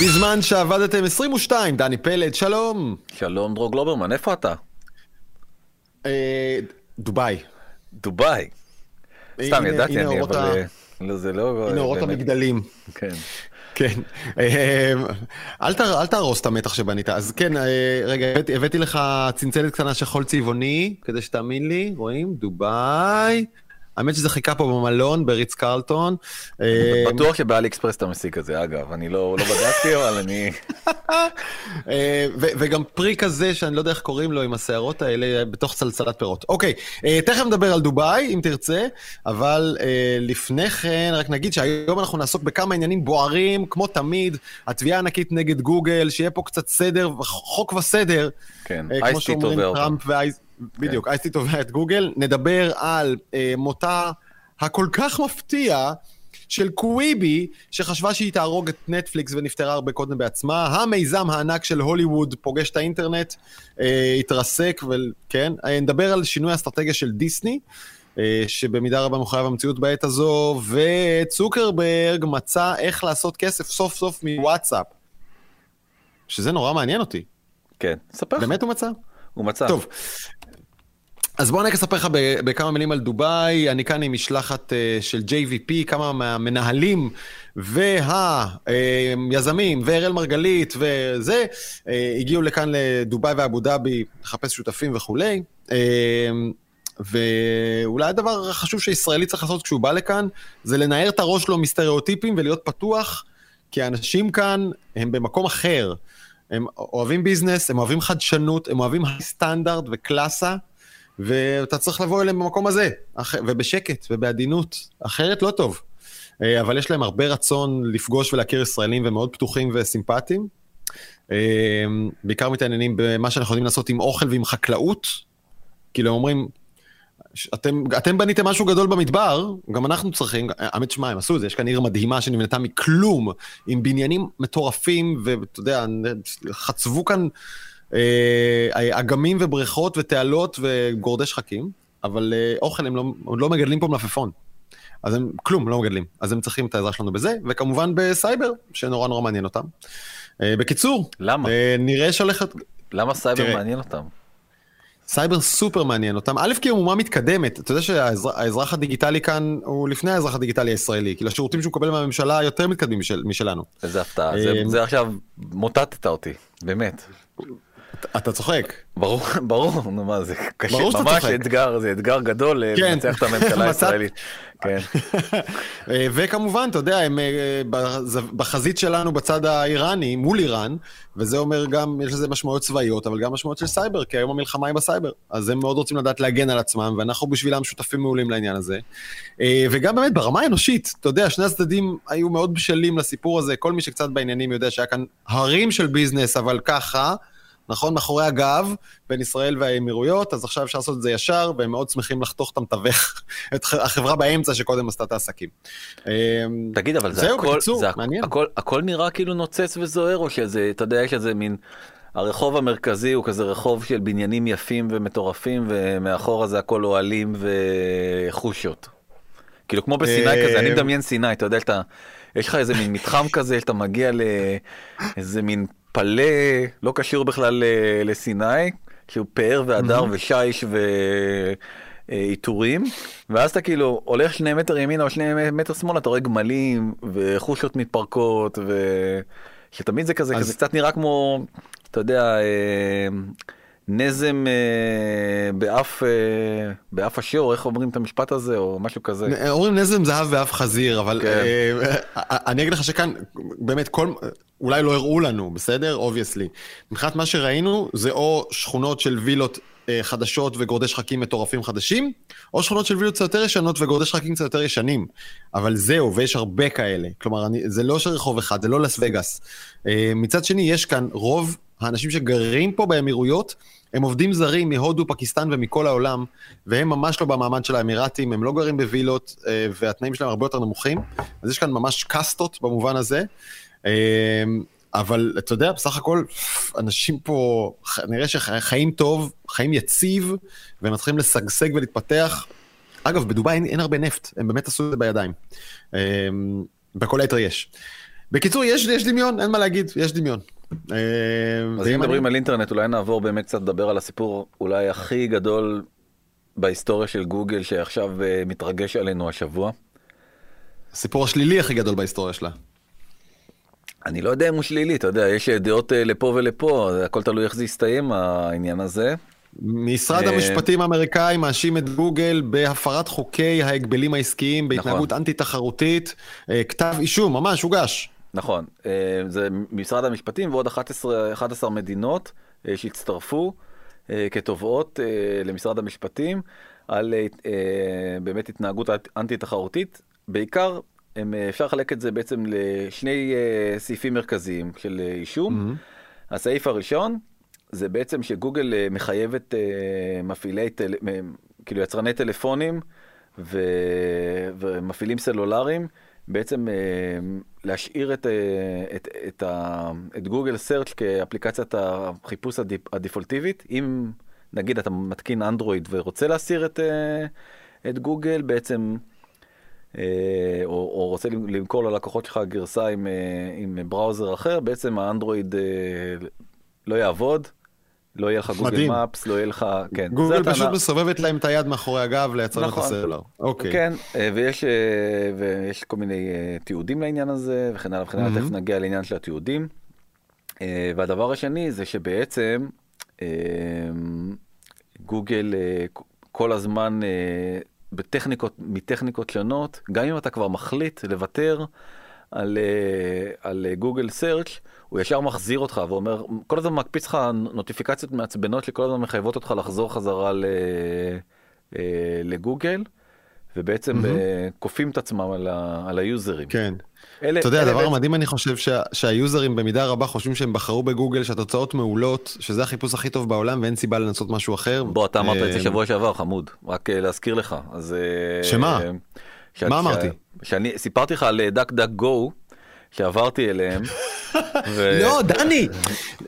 בזמן שעבדתם 22, דני פלד, שלום. שלום דרור גלוברמן, איפה אתה? אה, דובאי. דובאי. סתם ידעתי אני, אבל לא, זה לא... הנה אורות המגדלים. כן. כן, אה, אל תהרוס את המתח שבנית. אז כן, אה, רגע, הבאתי לך צנצנת קטנה של חול צבעוני, כדי שתאמין לי, רואים? דובאי. האמת שזה חיכה פה במלון בריץ קרלטון. אה, בטוח שבאלי אקספרס אתה מסיק את זה אגב, אני לא, לא בדקתי אבל אני... אה, וגם פרי כזה שאני לא יודע איך קוראים לו עם השערות האלה בתוך צלצלת פירות. אוקיי, אה, תכף נדבר על דובאי אם תרצה, אבל לפני כן רק נגיד שהיום אנחנו נעסוק בכמה עניינים בוערים, כמו תמיד, התביעה הענקית נגד גוגל, שיהיה פה קצת סדר, חוק וסדר. כן, אייסטי תובע אותו. בדיוק, כן. אייסטי תובע את גוגל. נדבר על אה, מותה הכל כך מפתיע של קוויבי, שחשבה שהיא תהרוג את נטפליקס ונפטרה הרבה קודם בעצמה. המיזם הענק של הוליווד פוגש את האינטרנט, אה, התרסק, וכן. אה, נדבר על שינוי אסטרטגיה של דיסני. אה, שבמידה רבה מחויב המציאות בעת הזו, וצוקרברג מצא איך לעשות כסף סוף סוף מוואטסאפ. שזה נורא מעניין אותי. כן, ספר. באמת הוא מצא? הוא מצא. טוב, אז בוא אני אספר לך בכמה מילים על דובאי, אני כאן עם משלחת אה, של JVP, כמה מהמנהלים והיזמים ואראל מרגלית וזה, אה, הגיעו לכאן לדובאי ואבו דאבי לחפש שותפים וכולי. אה, ואולי הדבר החשוב שישראלי צריך לעשות כשהוא בא לכאן, זה לנער את הראש שלו מסטריאוטיפים ולהיות פתוח, כי האנשים כאן הם במקום אחר. הם אוהבים ביזנס, הם אוהבים חדשנות, הם אוהבים סטנדרט וקלאסה. ואתה צריך לבוא אליהם במקום הזה, ובשקט ובעדינות, אחרת לא טוב. אה, אבל יש להם הרבה רצון לפגוש ולהכיר ישראלים ומאוד פתוחים וסימפטיים. אה, בעיקר מתעניינים במה שאנחנו יכולים לעשות עם אוכל ועם חקלאות. כאילו הם אומרים, אתם, אתם בניתם משהו גדול במדבר, גם אנחנו צריכים, האמת שמע, הם עשו את זה, יש כאן עיר מדהימה שנבנתה מכלום, עם בניינים מטורפים, ואתה יודע, חצבו כאן אגמים ובריכות ותעלות וגורדי שחקים, אבל אה, אוכל הם לא, הם לא מגדלים פה מלפפון. אז הם כלום, לא מגדלים. אז הם צריכים את העזרה שלנו בזה, וכמובן בסייבר, שנורא נורא מעניין אותם. אה, בקיצור, למה? נראה שהולכת... למה סייבר תראה, מעניין אותם? סייבר סופר מעניין אותם. א', כי אומה מתקדמת. אתה יודע שהאזרח הדיגיטלי כאן הוא לפני האזרח הדיגיטלי הישראלי. כאילו השירותים שהוא מקבל מהממשלה יותר מתקדמים משל, משלנו. איזה הפתעה. זה, זה עכשיו מוטטת אותי, באמת. אתה צוחק. ברור, ברור, נו מה זה קשה, ממש אתגר, זה אתגר גדול אה, כן. לנצח את הממשלה הישראלית. כן. אה, וכמובן, אתה יודע, הם אה, בחזית שלנו בצד האיראני, מול איראן, וזה אומר גם, יש לזה משמעויות צבאיות, אבל גם משמעויות של סייבר, כי היום המלחמה היא בסייבר. אז הם מאוד רוצים לדעת להגן על עצמם, ואנחנו בשבילם שותפים מעולים לעניין הזה. וגם באמת, ברמה האנושית, אתה יודע, שני הצדדים היו מאוד בשלים לסיפור הזה, כל מי שקצת בעניינים יודע שהיה כאן הרים של business, אבל ככה. נכון? מאחורי הגב בין ישראל והאמירויות, אז עכשיו אפשר לעשות את זה ישר, והם מאוד שמחים לחתוך את המתווך, את החברה באמצע שקודם עשתה את העסקים. אמ, תגיד, אבל זה הכל, בקיצור, זה מעניין. הכל, הכל נראה כאילו נוצץ וזוהר, או שזה, אתה יודע, יש איזה מין... הרחוב המרכזי הוא כזה רחוב של בניינים יפים ומטורפים, ומאחורה זה הכל אוהלים וחושות. כאילו כמו בסיני כזה, אני אה, מדמיין סיני, אתה יודע, שאתה, יש לך איזה מין מתחם כזה, שאתה מגיע לאיזה מין פלא, לא קשור בכלל לסיני, שהוא פאר והדר ושיש ועיטורים, ואז אתה כאילו הולך שני מטר ימינה או שני מטר שמאלה, אתה רואה גמלים וחושות מתפרקות, ושתמיד זה כזה, אז... כזה קצת נראה כמו, אתה יודע, אה, נזם אה, באף, אה, באף השור, איך אומרים את המשפט הזה, או משהו כזה. אומרים נזם זהב באף חזיר, אבל כן. אני אגיד לך שכאן, באמת, כל, אולי לא הראו לנו, בסדר? Obviously. מבחינת מה שראינו, זה או שכונות של וילות אה, חדשות וגורדי שחקים מטורפים חדשים, או שכונות של וילות קצת יותר ישנות וגורדי שחקים קצת יותר ישנים. אבל זהו, ויש הרבה כאלה. כלומר, אני, זה לא של רחוב אחד, זה לא לס וגאס. אה, מצד שני, יש כאן רוב האנשים שגרים פה באמירויות, הם עובדים זרים מהודו, פקיסטן ומכל העולם, והם ממש לא במעמד של האמירתים, הם לא גרים בווילות, אה, והתנאים שלהם הרבה יותר נמוכים. אז יש כאן ממש קאסטות במובן הזה. אמ, אבל אתה יודע, בסך הכל, אנשים פה, נראה שחיים טוב, חיים יציב, והם מתחילים לשגשג ולהתפתח. אגב, בדובאי אין, אין הרבה נפט, הם באמת עשו את זה בידיים. אמ, בכל היתר יש. בקיצור, יש, יש דמיון, אין מה להגיד, יש דמיון. אז אם מדברים על אינטרנט, אולי נעבור באמת קצת לדבר על הסיפור אולי הכי גדול בהיסטוריה של גוגל שעכשיו מתרגש עלינו השבוע. הסיפור השלילי הכי גדול בהיסטוריה שלה. אני לא יודע אם הוא שלילי, אתה יודע, יש דעות לפה ולפה, הכל תלוי איך זה יסתיים העניין הזה. משרד המשפטים האמריקאי מאשים את גוגל בהפרת חוקי ההגבלים העסקיים, בהתנהגות נכון. אנטי תחרותית, כתב אישום, ממש הוגש. נכון, זה משרד המשפטים ועוד 11, 11 מדינות שהצטרפו כתובעות למשרד המשפטים על באמת התנהגות אנטי תחרותית, בעיקר הם, אפשר לחלק את זה בעצם לשני סעיפים מרכזיים של אישום. Mm-hmm. הסעיף הראשון זה בעצם שגוגל מחייבת מפעילי, טל... כאילו יצרני טלפונים ו... ומפעילים סלולריים, בעצם להשאיר את, את, את, ה... את גוגל סרצ' כאפליקציית החיפוש הדפולטיבית. אם נגיד אתה מתקין אנדרואיד ורוצה להסיר את, את גוגל, בעצם... או, או רוצה למכור ללקוחות שלך גרסה עם, עם בראוזר אחר, בעצם האנדרואיד לא יעבוד, לא יהיה לך גוגל מפס, לא יהיה לך, כן. גוגל פשוט טענה... מסובבת להם את היד מאחורי הגב ליצרן נכון, את הסלולר. אוקיי. כן, ויש, ויש כל מיני תיעודים לעניין הזה וכן הלאה וכן הלאה, תכף נגיע לעניין של התיעודים. והדבר השני זה שבעצם גוגל כל הזמן בטכניקות, מטכניקות שונות, גם אם אתה כבר מחליט לוותר על, על גוגל סרצ' הוא ישר מחזיר אותך ואומר, כל הזמן מקפיץ לך נוטיפיקציות מעצבנות שכל הזמן מחייבות אותך לחזור חזרה ל, לגוגל, ובעצם mm-hmm. כופים את עצמם על, ה, על היוזרים. כן. אלה, אתה יודע, הדבר בעצם... המדהים אני חושב שה, שהיוזרים במידה רבה חושבים שהם בחרו בגוגל שהתוצאות מעולות, שזה החיפוש הכי טוב בעולם ואין סיבה לנסות משהו אחר. בוא, אתה אמרת את זה שבוע שעבר, חמוד, רק להזכיר לך. אז... שמה? ש... מה אמרתי? שאני סיפרתי לך על דק דק גו, שעברתי אליהם. לא, דני,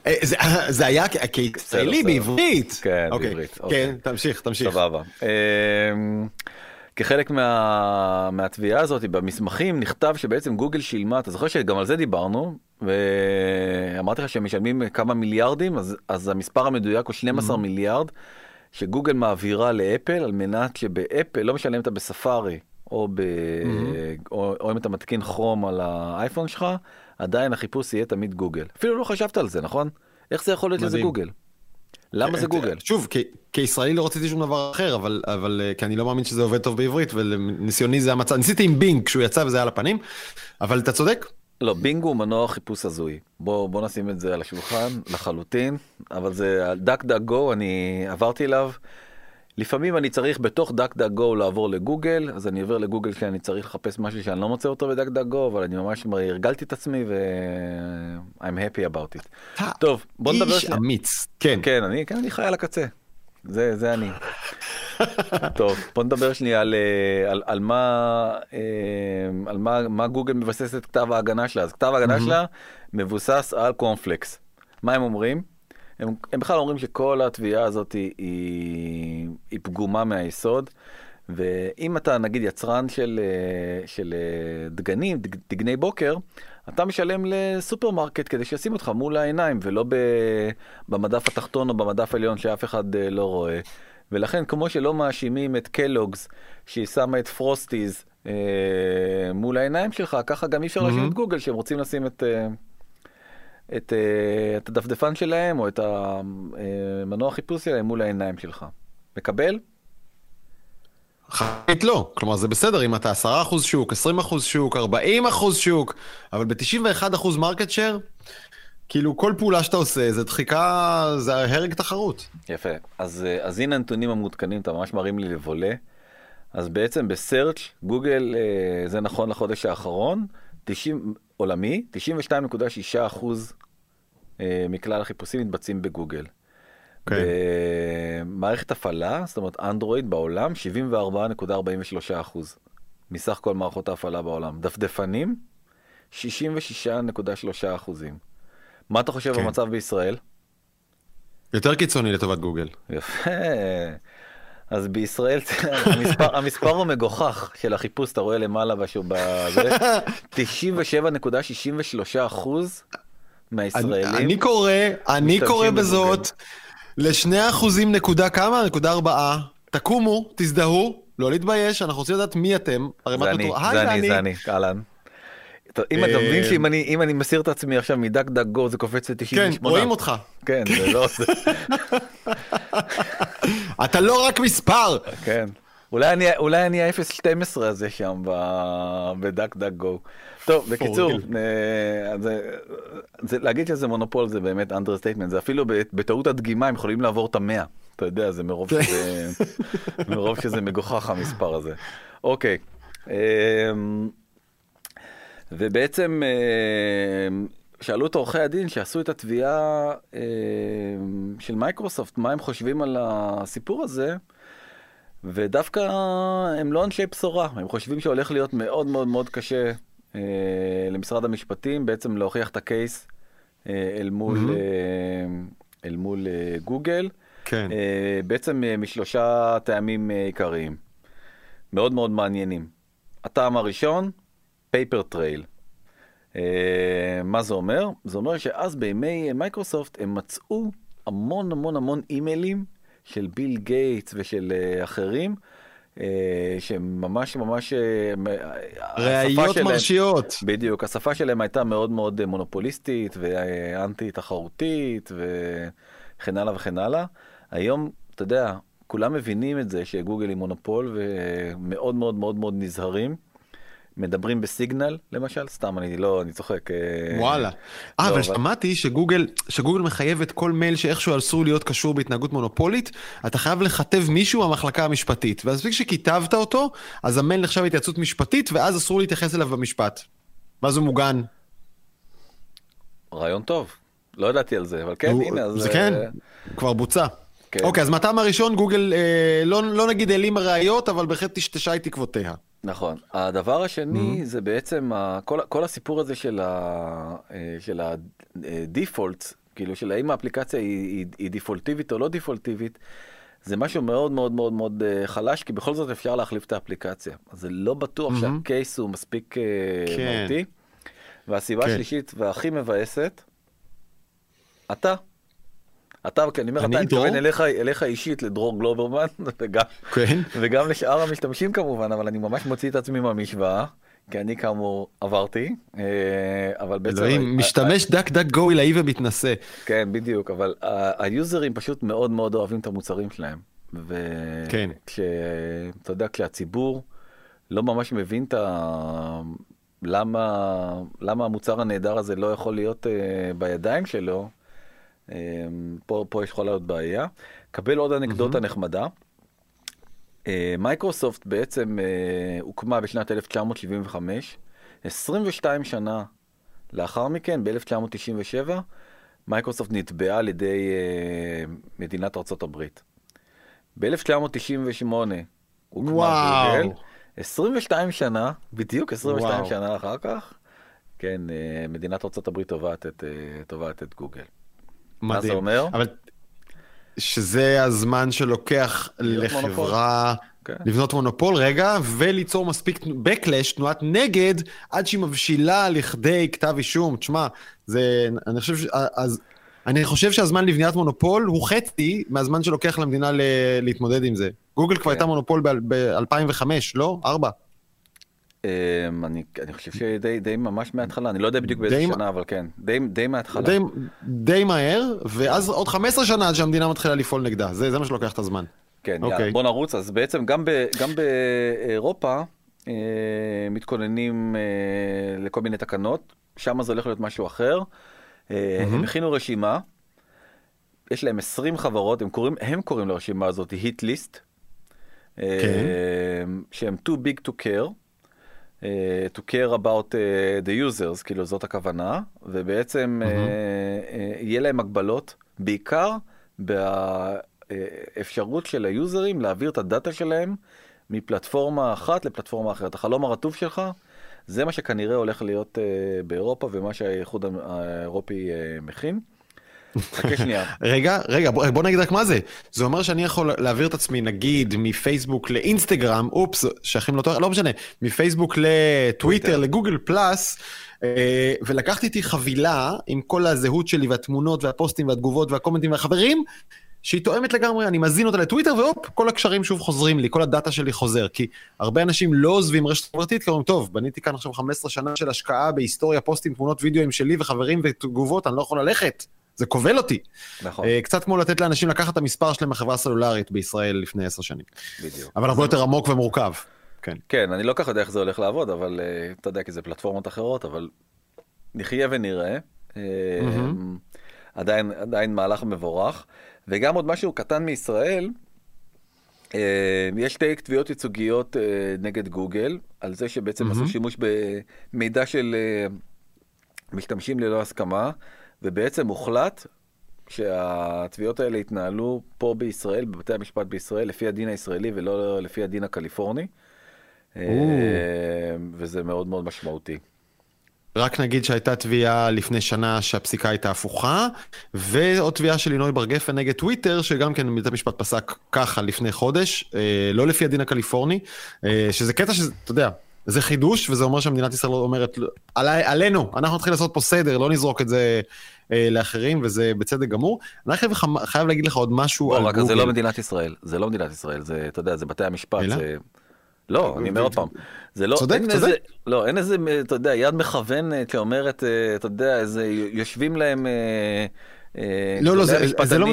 זה היה כישראלי בעברית. כן, בעברית. כן, תמשיך, תמשיך. סבבה. כחלק מה, מהתביעה הזאת במסמכים נכתב שבעצם גוגל שילמה, אתה זוכר שגם על זה דיברנו, ואמרתי לך שהם משלמים כמה מיליארדים, אז, אז המספר המדויק הוא 12 mm-hmm. מיליארד, שגוגל מעבירה לאפל על מנת שבאפל, לא משנה אם אתה בספארי, או, ב... mm-hmm. או, או אם אתה מתקין כרום על האייפון שלך, עדיין החיפוש יהיה תמיד גוגל. אפילו לא חשבת על זה, נכון? איך זה יכול להיות שזה גוגל? למה זה גוגל? שוב, כישראלי לא רציתי שום דבר אחר, אבל, אבל אה, כי אני לא מאמין שזה עובד טוב בעברית, ולניסיוני זה המצב, ניסיתי עם בינג כשהוא יצא וזה היה על הפנים, אבל אתה צודק. לא, בינג הוא מנוע חיפוש הזוי. בוא, בוא נשים את זה על השולחן לחלוטין, אבל זה דק דק גו, אני עברתי אליו. לפעמים אני צריך בתוך דק דק גו לעבור לגוגל, אז אני עובר לגוגל כי אני צריך לחפש משהו שאני לא מוצא אותו בדק דק גו, אבל אני ממש הרגלתי את עצמי ו... I'm happy about it. טוב, בוא נדבר... איש אמיץ. כן. כן, אני, כן, אני חי על הקצה. זה, זה אני. טוב, בוא נדבר שנייה על, אה, על, על מה, אה, על מה, מה גוגל מבסס את כתב ההגנה שלה. אז כתב ההגנה שלה מבוסס על קורנפלקס. מה הם אומרים? הם, הם בכלל אומרים שכל התביעה הזאת היא, היא, היא פגומה מהיסוד. ואם אתה נגיד יצרן של, אה, של אה, דגנים, דג, דגני בוקר, אתה משלם לסופרמרקט כדי שישים אותך מול העיניים ולא במדף התחתון או במדף העליון שאף אחד אה, לא רואה. ולכן כמו שלא מאשימים את קלוגס שהיא שמה את פרוסטיז אה, מול העיניים שלך, ככה גם אי אפשר mm-hmm. להאשים את גוגל שהם רוצים לשים את... אה, את, uh, את הדפדפן שלהם או את המנוע חיפוש שלהם מול העיניים שלך. מקבל? חייבת לא, כלומר זה בסדר אם אתה 10% שוק, 20% שוק, 40% שוק, אבל ב-91% market share, כאילו כל פעולה שאתה עושה זה דחיקה, זה הרג תחרות. יפה, אז, אה, אז הנה הנתונים המעודכנים, אתה ממש מרים לי לוולה. אז בעצם ב search גוגל, אה, זה נכון לחודש האחרון, 90, עולמי, 92.6 אחוז אה, מכלל החיפושים מתבצעים בגוגל. Okay. כן. במערכת הפעלה, זאת אומרת אנדרואיד בעולם, 74.43 אחוז מסך כל מערכות ההפעלה בעולם. דפדפנים, 66.3 אחוזים. מה אתה חושב okay. כן. במצב בישראל? יותר קיצוני לטובת גוגל. יפה. אז בישראל המספר, המספר הוא מגוחך של החיפוש, אתה רואה למעלה בשו, בזה, 97.63 אחוז מהישראלים. אני, אני קורא, אני קורא בזאת, לשני אחוזים נקודה כמה? נקודה ארבעה. תקומו, תזדהו, לא להתבייש, אנחנו רוצים לדעת מי אתם. זה אני, זה אני, זה אני, אהלן. אם אתה מבין שאם אני אם אני מסיר את עצמי עכשיו מדק דק גו זה קופץ ל-98. כן, רואים אותך. כן, זה לא... אתה לא רק מספר. כן. אולי אני אולי אני ה-012 הזה שם בדק דק גו. טוב, בקיצור, אה, זה, להגיד שזה מונופול זה באמת understatement, זה אפילו בטעות הדגימה הם יכולים לעבור את המאה. אתה יודע, זה מרוב מרוב שזה מגוחך המספר הזה. אוקיי. ובעצם אה, שאלו את עורכי הדין שעשו את התביעה אה, של מייקרוסופט, מה הם חושבים על הסיפור הזה, ודווקא הם לא אנשי בשורה, הם חושבים שהולך להיות מאוד מאוד מאוד קשה אה, למשרד המשפטים בעצם להוכיח את ה case אל מול, mm-hmm. אל מול גוגל, כן. בעצם משלושה טעמים עיקריים, מאוד מאוד מעניינים. הטעם הראשון, paper trail. Uh, מה זה אומר? זה אומר שאז בימי מייקרוסופט הם מצאו המון המון המון אימיילים של ביל גייטס ושל uh, אחרים. uh, שהם ממש ראיות מרשיות בדיוק השפה שלהם הייתה מאוד מאוד מונופוליסטית ואנטי תחרותית וכן הלאה וכן הלאה היום אתה יודע כולם מבינים את זה שגוגל היא מונופול ומאוד מאוד מאוד מאוד נזהרים. מדברים בסיגנל למשל סתם אני לא אני צוחק אה, וואלה. אה לא, אבל שמעתי שגוגל שגוגל מחייבת כל מייל שאיכשהו אסור להיות קשור בהתנהגות מונופולית אתה חייב לכתב מישהו במחלקה המשפטית ואז מספיק שכיתבת אותו אז המייל נחשב התייעצות משפטית ואז אסור להתייחס אליו במשפט. ואז הוא מוגן. רעיון טוב לא ידעתי על זה אבל כן הוא, הנה זה כן אה, כבר בוצע. כן. אוקיי אז מהטעם הראשון גוגל אה, לא, לא נגיד העלימה ראיות אבל בהחלט טשטשה את עקבותיה. נכון. הדבר השני mm-hmm. זה בעצם ה, כל, כל הסיפור הזה של, ה, אה, של הדיפולט, כאילו של האם האפליקציה היא, היא, היא דיפולטיבית או לא דיפולטיבית, זה משהו מאוד מאוד מאוד מאוד אה, חלש, כי בכל זאת אפשר להחליף את האפליקציה. אז זה לא בטוח mm-hmm. שהקייס הוא מספיק אה, כן. מהותי. והסיבה כן. השלישית והכי מבאסת, אתה. אתה, כי אני אומר, אתה מתכוון אליך, אליך אישית, לדרור גלוברמן, וגם, כן. וגם לשאר המשתמשים כמובן, אבל אני ממש מוציא את עצמי מהמשוואה. כי אני כאמור עברתי, אה, אבל בעצם... אלוהים, משתמש דק דק גו עילאי ומתנשא. כן, בדיוק, אבל היוזרים פשוט מאוד מאוד אוהבים את המוצרים שלהם. כן. יודע, כשהציבור לא ממש מבין את ה... למה, למה המוצר הנהדר הזה לא יכול להיות uh, בידיים שלו, פה, פה יכולה להיות בעיה. קבל עוד אנקדוטה mm-hmm. נחמדה. אה, מייקרוסופט בעצם אה, הוקמה בשנת 1975, 22 שנה לאחר מכן, ב-1997, מייקרוסופט נתבעה על ידי אה, מדינת ארצות הברית. ב-1998 הוקמה גוגל, 22 שנה, בדיוק 22 וואו. שנה אחר כך, כן, מדינת ארצות הברית תובעת את, את גוגל. מדהים. מה זה אומר? אבל שזה הזמן שלוקח לחברה okay. לבנות מונופול, רגע, וליצור מספיק backlash, תנועת נגד, עד שהיא מבשילה לכדי כתב אישום. תשמע, זה, אני חושב, ש, אז, אני חושב שהזמן לבניית מונופול הוא חצי מהזמן שלוקח למדינה ל, להתמודד עם זה. גוגל okay. כבר כן. הייתה מונופול ב-2005, לא? ארבע. Um, אני, אני חושב שדי די ממש מההתחלה, אני לא יודע בדיוק באיזה שנה, אבל כן, די, די מההתחלה. די, די מהר, ואז עוד 15 שנה עד שהמדינה מתחילה לפעול נגדה, זה, זה מה שלוקח את הזמן. כן, okay. יאללה, אוקיי. בוא נרוץ, אז בעצם גם, ב, גם באירופה אה, מתכוננים אה, לכל מיני תקנות, שם זה הולך להיות משהו אחר. אה, mm-hmm. הם הכינו רשימה, יש להם 20 חברות, הם קוראים, הם קוראים לרשימה הזאת היט ליסט, okay. אה, שהם too big to care. Uh, to care about uh, the users, כאילו זאת הכוונה, ובעצם mm-hmm. יהיה להם הגבלות, בעיקר באפשרות של היוזרים להעביר את הדאטה שלהם מפלטפורמה אחת לפלטפורמה אחרת. החלום הרטוב שלך, זה מה שכנראה הולך להיות באירופה ומה שהאיחוד האירופי מכין. חכה שנייה. רגע, רגע, בוא, בוא נגיד רק מה זה. זה אומר שאני יכול להעביר את עצמי, נגיד, מפייסבוק לאינסטגרם, אופס, שייכים לאותו, לא משנה, מפייסבוק לטוויטר, לגוגל פלאס, אה, ולקחתי איתי חבילה עם כל הזהות שלי והתמונות והפוסטים והתגובות והקומנטים והחברים, שהיא תואמת לגמרי, אני מזין אותה לטוויטר, והופ, כל הקשרים שוב חוזרים לי, כל הדאטה שלי חוזר. כי הרבה אנשים לא עוזבים רשת חברתית, כי אומרים, טוב, בניתי כאן עכשיו 15 שנה של השקעה בהיסטוריה, פוסטים, תמונות וידאוים שלי וחברים ותגובות, אני לא יכול ללכת. זה כובל אותי. נכון. Uh, קצת כמו לתת לאנשים לקחת את המספר שלהם מחברה סלולרית בישראל לפני עשר שנים. בדיוק. אבל הרבה יותר עמוק ומורכב. כן. כן, אני לא כל כך יודע איך זה הולך לעבוד, אבל uh, אתה יודע, כי זה פלטפורמות אחרות, אבל נחיה ונראה. Uh, mm-hmm. עדיין, עדיין מהלך מבורך. וגם עוד משהו קטן מישראל, אה, יש שתי תביעות ייצוגיות אה, נגד גוגל, על זה שבעצם mm-hmm. עשו שימוש במידע של אה, משתמשים ללא הסכמה, ובעצם הוחלט שהתביעות האלה יתנהלו פה בישראל, בבתי המשפט בישראל, לפי הדין הישראלי ולא לפי הדין הקליפורני. וזה מאוד מאוד משמעותי. רק נגיד שהייתה תביעה לפני שנה שהפסיקה הייתה הפוכה, ועוד תביעה של לינוי בר גפן נגד טוויטר, שגם כן בית המשפט פסק ככה לפני חודש, אה, לא לפי הדין הקליפורני, אה, שזה קטע שזה, אתה יודע, זה חידוש, וזה אומר שמדינת ישראל אומרת, עלי, עלינו, אנחנו נתחיל לעשות פה סדר, לא נזרוק את זה אה, לאחרים, וזה בצדק גמור. אני חייב, חייב להגיד לך עוד משהו לא, על גוגל. זה לא מדינת ישראל, זה לא מדינת ישראל, זה, אתה יודע, זה בתי המשפט, זה... לא, אני אומר עוד פעם, זה לא, צודק, צודק. איזה, לא, אין איזה, אתה יודע, יד מכוונת שאומרת, אה, אתה יודע, איזה, יושבים להם, אה, אה, לא, לא, זה, זה לא...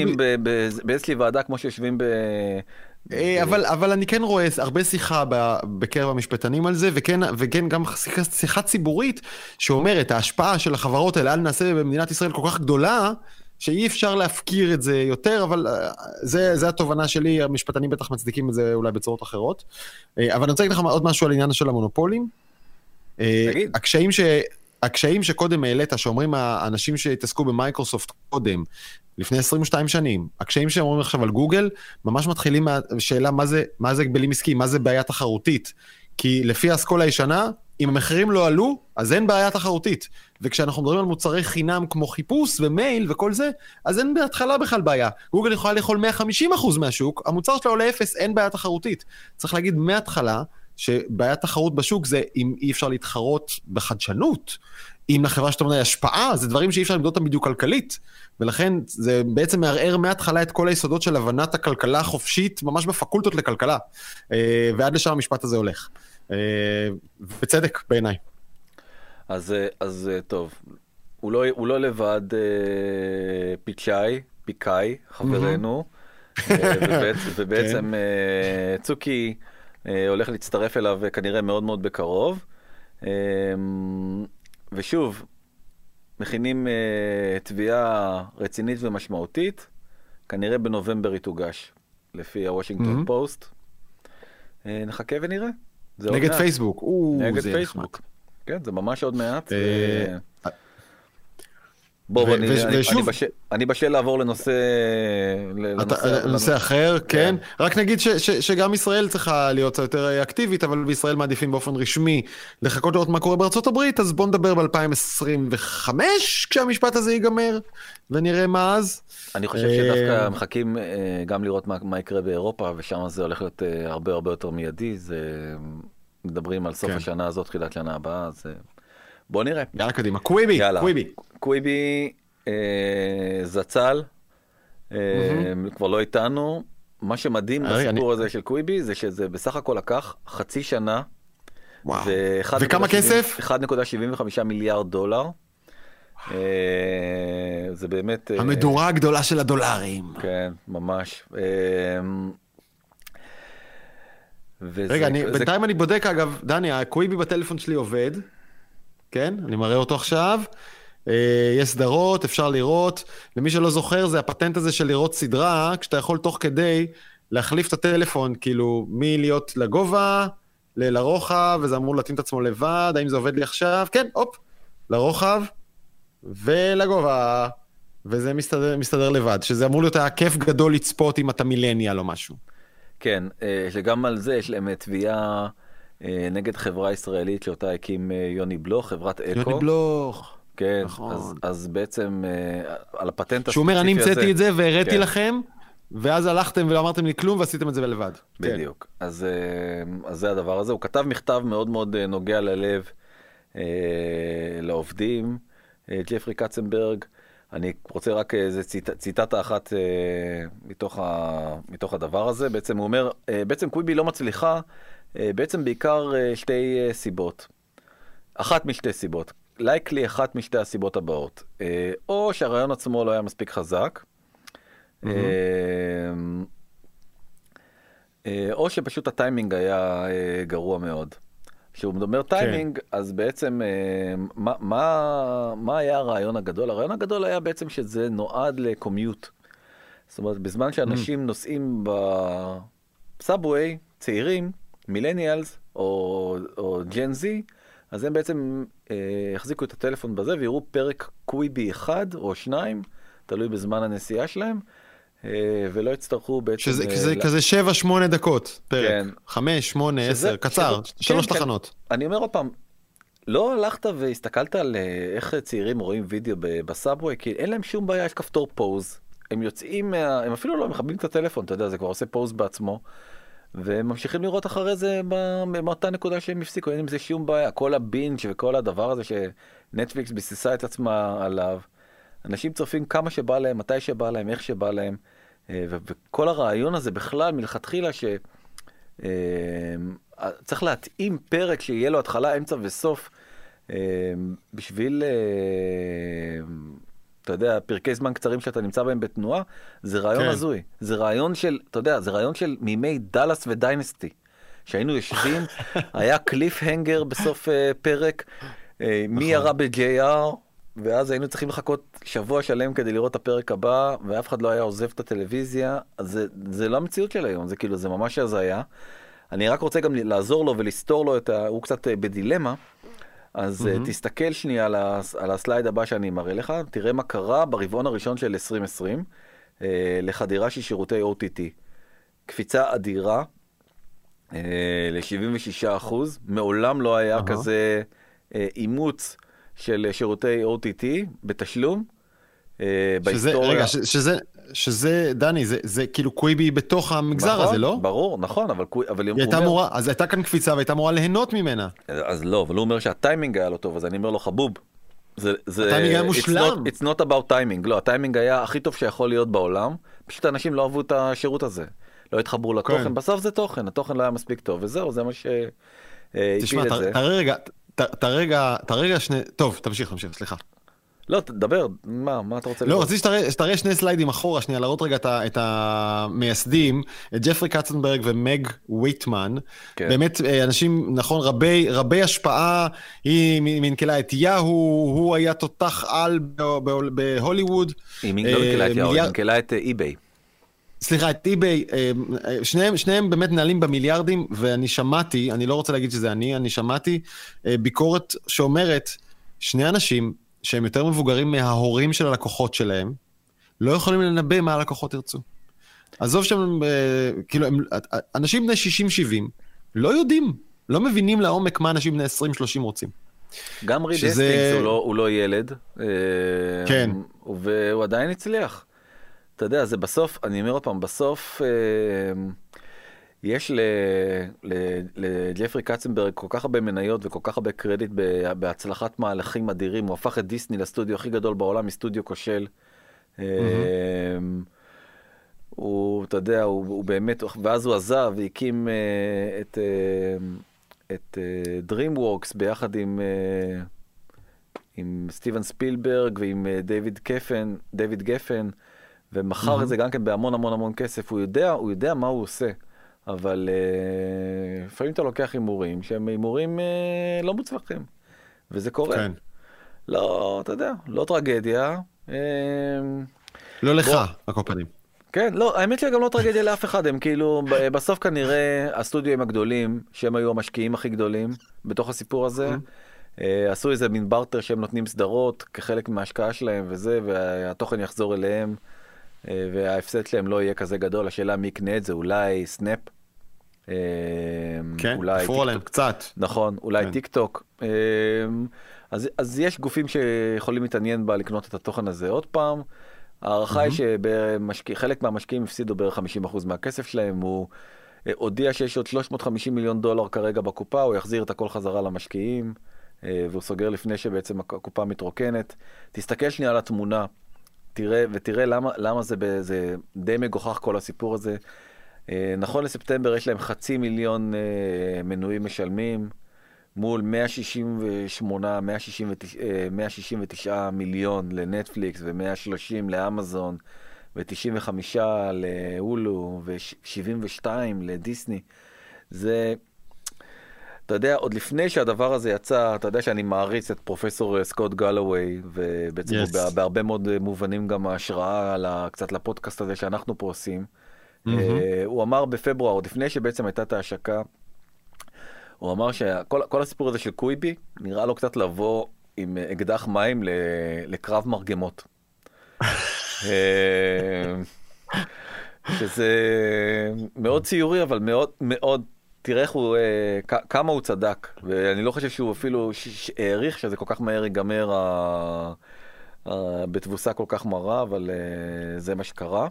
באיזושהי ועדה כמו שיושבים ב... אבל, אבל אני כן רואה הרבה שיחה בקרב המשפטנים על זה, וכן, וכן גם שיחה, שיחה ציבורית שאומרת, ההשפעה של החברות האלה על נעשה במדינת ישראל כל כך גדולה, שאי אפשר להפקיר את זה יותר, אבל אה, זה, זה התובנה שלי, המשפטנים בטח מצדיקים את זה אולי בצורות אחרות. אה, אבל אני רוצה להגיד לך עוד משהו על עניין של המונופולים. אה, תגיד. הקשיים, ש, הקשיים שקודם העלית, שאומרים האנשים שהתעסקו במייקרוסופט קודם, לפני 22 שנים, הקשיים שהם אומרים עכשיו על גוגל, ממש מתחילים מהשאלה מה זה, מה זה הגבלים עסקיים, מה זה בעיה תחרותית. כי לפי האסכולה הישנה, אם המחירים לא עלו, אז אין בעיה תחרותית. וכשאנחנו מדברים על מוצרי חינם כמו חיפוש ומייל וכל זה, אז אין בהתחלה בכלל בעיה. גוגל יכולה לאכול 150% מהשוק, המוצר שלה עולה 0, אין בעיה תחרותית. צריך להגיד מההתחלה, שבעיית תחרות בשוק זה אם אי אפשר להתחרות בחדשנות, אם לחברה שאתה אומר השפעה, זה דברים שאי אפשר למדוד אותם בדיוק כלכלית. ולכן זה בעצם מערער מההתחלה את כל היסודות של הבנת הכלכלה החופשית, ממש בפקולטות לכלכלה. אה, ועד לשם המשפט הזה הולך. אה, בצדק בעיניי. אז, אה, אז טוב, הוא לא, הוא לא לבד פיצ'אי, פיקאי, חברנו, ובעצם, ובעצם כן. צוקי הולך להצטרף אליו כנראה מאוד מאוד בקרוב. אה, ושוב, מכינים אה, תביעה רצינית ומשמעותית, כנראה בנובמבר היא תוגש, לפי הוושינגטון פוסט. אה, נחכה ונראה. נגד פייסבוק. נגד פייסבוק. כן, זה ממש עוד מעט. אה, בוא, אני בשל לעבור לנושא לנושא אחר, כן. כן. רק נגיד שגם ישראל צריכה להיות יותר אקטיבית, אבל בישראל מעדיפים באופן רשמי לחכות לראות מה קורה בארצות הברית, אז בואו נדבר ב-2025, כשהמשפט הזה ייגמר, ונראה מה אז. אני חושב שדווקא אה, מחכים אה, גם לראות מה יקרה באירופה, ושם זה הולך להיות הרבה הרבה יותר מיידי. זה... מדברים על סוף כן. השנה הזאת, תחילת שנה הבאה, אז אה, בוא נראה. יאללה קדימה, קוויבי, יאללה. קוויבי. קוויבי אה, זצ"ל, אה, mm-hmm. כבר לא איתנו. מה שמדהים בסיפור אני... הזה של קוויבי זה שזה בסך הכל לקח חצי שנה. וואו. וכמה כסף? 1.75 מיליארד דולר. אה, זה באמת... אה, המדורה הגדולה של הדולרים. כן, ממש. אה, וזה, רגע, אני, זה... בינתיים אני בודק אגב, דני, הקוויבי בטלפון שלי עובד, כן? אני מראה אותו עכשיו. אה, יש סדרות, אפשר לראות. למי שלא זוכר, זה הפטנט הזה של לראות סדרה, כשאתה יכול תוך כדי להחליף את הטלפון, כאילו, מלהיות לגובה, לרוחב, וזה אמור להתאים את עצמו לבד, האם זה עובד לי עכשיו? כן, הופ, לרוחב ולגובה, וזה מסתדר, מסתדר לבד, שזה אמור להיות היה כיף גדול לצפות אם אתה מילניאל או משהו. כן, אה, שגם על זה יש להם תביעה אה, נגד חברה ישראלית שאותה הקים אה, יוני בלוך, חברת אקו. יוני בלוך. כן, נכון. אז, אז בעצם אה, על הפטנט הספציפי הזה... שהוא אומר, אני המצאתי את זה והראיתי כן. לכם, ואז הלכתם ולא אמרתם לי כלום ועשיתם את זה לבד. כן. בדיוק. כן. אז, אה, אז זה הדבר הזה. הוא כתב מכתב מאוד מאוד אה, נוגע ללב אה, לעובדים, אה, ג'פרי קצנברג. אני רוצה רק איזה ציט, ציטטה אחת אה, מתוך, ה, מתוך הדבר הזה. בעצם הוא אומר, אה, בעצם קוויבי לא מצליחה, אה, בעצם בעיקר אה, שתי אה, סיבות. אחת משתי סיבות. לייקלי אחת משתי הסיבות הבאות. אה, או שהרעיון עצמו לא היה מספיק חזק, mm-hmm. או שפשוט הטיימינג היה גרוע מאוד. כשהוא מדבר כן. טיימינג, כן. אז בעצם מה, מה, מה היה הרעיון הגדול? הרעיון הגדול היה בעצם שזה נועד לקומיוט. זאת אומרת, בזמן שאנשים mm. נוסעים בסאבווי, צעירים, מילניאלס או, או ג'ן זי, אז הם בעצם אה, יחזיקו את הטלפון בזה ויראו פרק קוויבי אחד או שניים, תלוי בזמן הנסיעה שלהם, אה, ולא יצטרכו בעצם... שזה אה, כזה, לה... כזה 7-8 דקות פרק, כן. 5, 8, 10, קצר, שזה, שלוש כן, כן. תחנות. כן. אני אומר עוד פעם, לא הלכת והסתכלת על אה, איך צעירים רואים וידאו בסאבווי, כי אין להם שום בעיה, יש כפתור פוז, הם יוצאים מה... הם אפילו לא מכבים את הטלפון, אתה יודע, זה כבר עושה פוז בעצמו. וממשיכים לראות אחרי זה באותה נקודה שהם הפסיקו, אין עם זה שום בעיה, כל הבינג' וכל הדבר הזה שנטפליקס ביססה את עצמה עליו, אנשים צופים כמה שבא להם, מתי שבא להם, איך שבא להם, אה, וכל הרעיון הזה בכלל מלכתחילה שצריך אה, להתאים פרק שיהיה לו התחלה, אמצע וסוף אה, בשביל אתה יודע, פרקי זמן קצרים שאתה נמצא בהם בתנועה, זה רעיון כן. הזוי. זה רעיון של, אתה יודע, זה רעיון של מימי דאלאס ודיינסטי. שהיינו יושבים, היה קליף הנגר בסוף uh, פרק, uh, מי נכון. ירה ב-JR, ואז היינו צריכים לחכות שבוע שלם כדי לראות את הפרק הבא, ואף אחד לא היה עוזב את הטלוויזיה, אז זה, זה לא המציאות של היום, זה כאילו, זה ממש הזיה. אני רק רוצה גם לעזור לו ולסתור לו את ה... הוא קצת uh, בדילמה. אז mm-hmm. תסתכל שנייה על, הס, על הסלייד הבא שאני מראה לך, תראה מה קרה ברבעון הראשון של 2020 אה, לחדירה של שירותי OTT. קפיצה אדירה אה, ל-76 אחוז, מעולם לא היה uh-huh. כזה אה, אימוץ של שירותי OTT בתשלום. אה, שזה, בהיסטוריה. רגע, ש, שזה, שזה, דני, זה, זה כאילו קוויבי בתוך המגזר נכון, הזה, לא? ברור, נכון, אבל, אבל היא הייתה אמורה, אז הייתה כאן קפיצה והייתה אמורה ליהנות ממנה. אז לא, אבל הוא אומר שהטיימינג היה לא טוב, אז אני אומר לו חבוב. זה, זה, הטיימינג היה מושלם. It's not, it's not about timing, לא, הטיימינג היה הכי טוב שיכול להיות בעולם, פשוט אנשים לא אהבו את השירות הזה. לא התחברו לתוכן, כן. בסוף זה תוכן, התוכן לא היה מספיק טוב, וזהו, זה מה שהפיל את זה. תשמע, תראה רגע שני, טוב, תמשיך, תמשיך, סליחה. לא, תדבר, מה, מה אתה רוצה לא, רציתי שתראה שני סליידים אחורה, שנייה, להראות רגע את המייסדים, את ג'פרי קצנברג ומג וויטמן. כן. באמת אה, אנשים, נכון, רבי, רבי השפעה, היא מנקלה את יאהו, הוא היה תותח על בהוליווד. היא לא מנקלה את יאהו, היא מנקלה את אי-ביי. סליחה, את אי-ביי, אה, שניהם, שניהם באמת מנהלים במיליארדים, ואני שמעתי, אני לא רוצה להגיד שזה אני, אני שמעתי אה, ביקורת שאומרת, שני אנשים, שהם יותר מבוגרים מההורים של הלקוחות שלהם, לא יכולים לנבא מה הלקוחות ירצו. עזוב שהם, אה, כאילו, הם, אנשים בני 60-70 לא יודעים, לא מבינים לעומק מה אנשים בני 20-30 רוצים. גם ריד שזה... הוא, לא, הוא לא ילד, אה, כן, והוא עדיין הצליח. אתה יודע, זה בסוף, אני אומר עוד פעם, בסוף... אה, יש לג'פרי קצנברג כל כך הרבה מניות וכל כך הרבה קרדיט בהצלחת מהלכים אדירים, הוא הפך את דיסני לסטודיו הכי גדול בעולם מסטודיו כושל. Mm-hmm. הוא, אתה יודע, הוא, הוא באמת, ואז הוא עזב והקים uh, את, uh, את uh, DreamWorks ביחד עם, uh, עם סטיבן ספילברג ועם uh, דיוויד קפן, דיוויד גפן, ומכר mm-hmm. את זה גם כן בהמון המון המון כסף, הוא יודע, הוא יודע מה הוא עושה. אבל uh, לפעמים אתה לוקח הימורים שהם הימורים uh, לא מוצלחים, וזה קורה. כן. לא, אתה יודע, לא טרגדיה. Uh, לא לך, על כל פנים. כן, לא, האמת שגם לא טרגדיה לאף אחד, הם כאילו, בסוף כנראה הסטודיו הגדולים, שהם היו המשקיעים הכי גדולים בתוך הסיפור הזה, עשו איזה מין בארטר שהם נותנים סדרות כחלק מההשקעה שלהם וזה, והתוכן יחזור אליהם. וההפסד שלהם לא יהיה כזה גדול, השאלה מי יקנה את זה, אולי סנאפ, כן, אולי תפרו עליהם קצת. נכון, אולי כן. טיק טוק. אמ, אז, אז יש גופים שיכולים להתעניין בה לקנות את התוכן הזה עוד פעם. ההערכה היא שחלק מהמשקיעים הפסידו בערך 50% מהכסף שלהם, הוא אה, הודיע שיש עוד 350 מיליון דולר כרגע בקופה, הוא יחזיר את הכל חזרה למשקיעים, אה, והוא סוגר לפני שבעצם הקופה מתרוקנת. תסתכל שנייה על התמונה, תראה, ותראה למה, למה זה, זה די מגוחך כל הסיפור הזה. אה, נכון לספטמבר יש להם חצי מיליון מנויים משלמים. מול 168, 169, 169 מיליון לנטפליקס ו-130 לאמזון ו-95 להולו ו-72 לדיסני. זה, אתה יודע, עוד לפני שהדבר הזה יצא, אתה יודע שאני מעריץ את פרופסור סקוט גלווי, ובעצם yes. בהרבה מאוד מובנים גם ההשראה קצת לפודקאסט הזה שאנחנו פה עושים. Mm-hmm. הוא אמר בפברואר, עוד לפני שבעצם הייתה את ההשקה, הוא אמר שכל הסיפור הזה של קוויבי, נראה לו קצת לבוא עם אקדח מים לקרב מרגמות. אה, שזה מאוד ציורי, אבל מאוד מאוד, תראה איך הוא, אה, כמה הוא צדק, ואני לא חושב שהוא אפילו העריך שזה כל כך מהר ייגמר בתבוסה כל כך מרה, אבל אה, זה מה שקרה.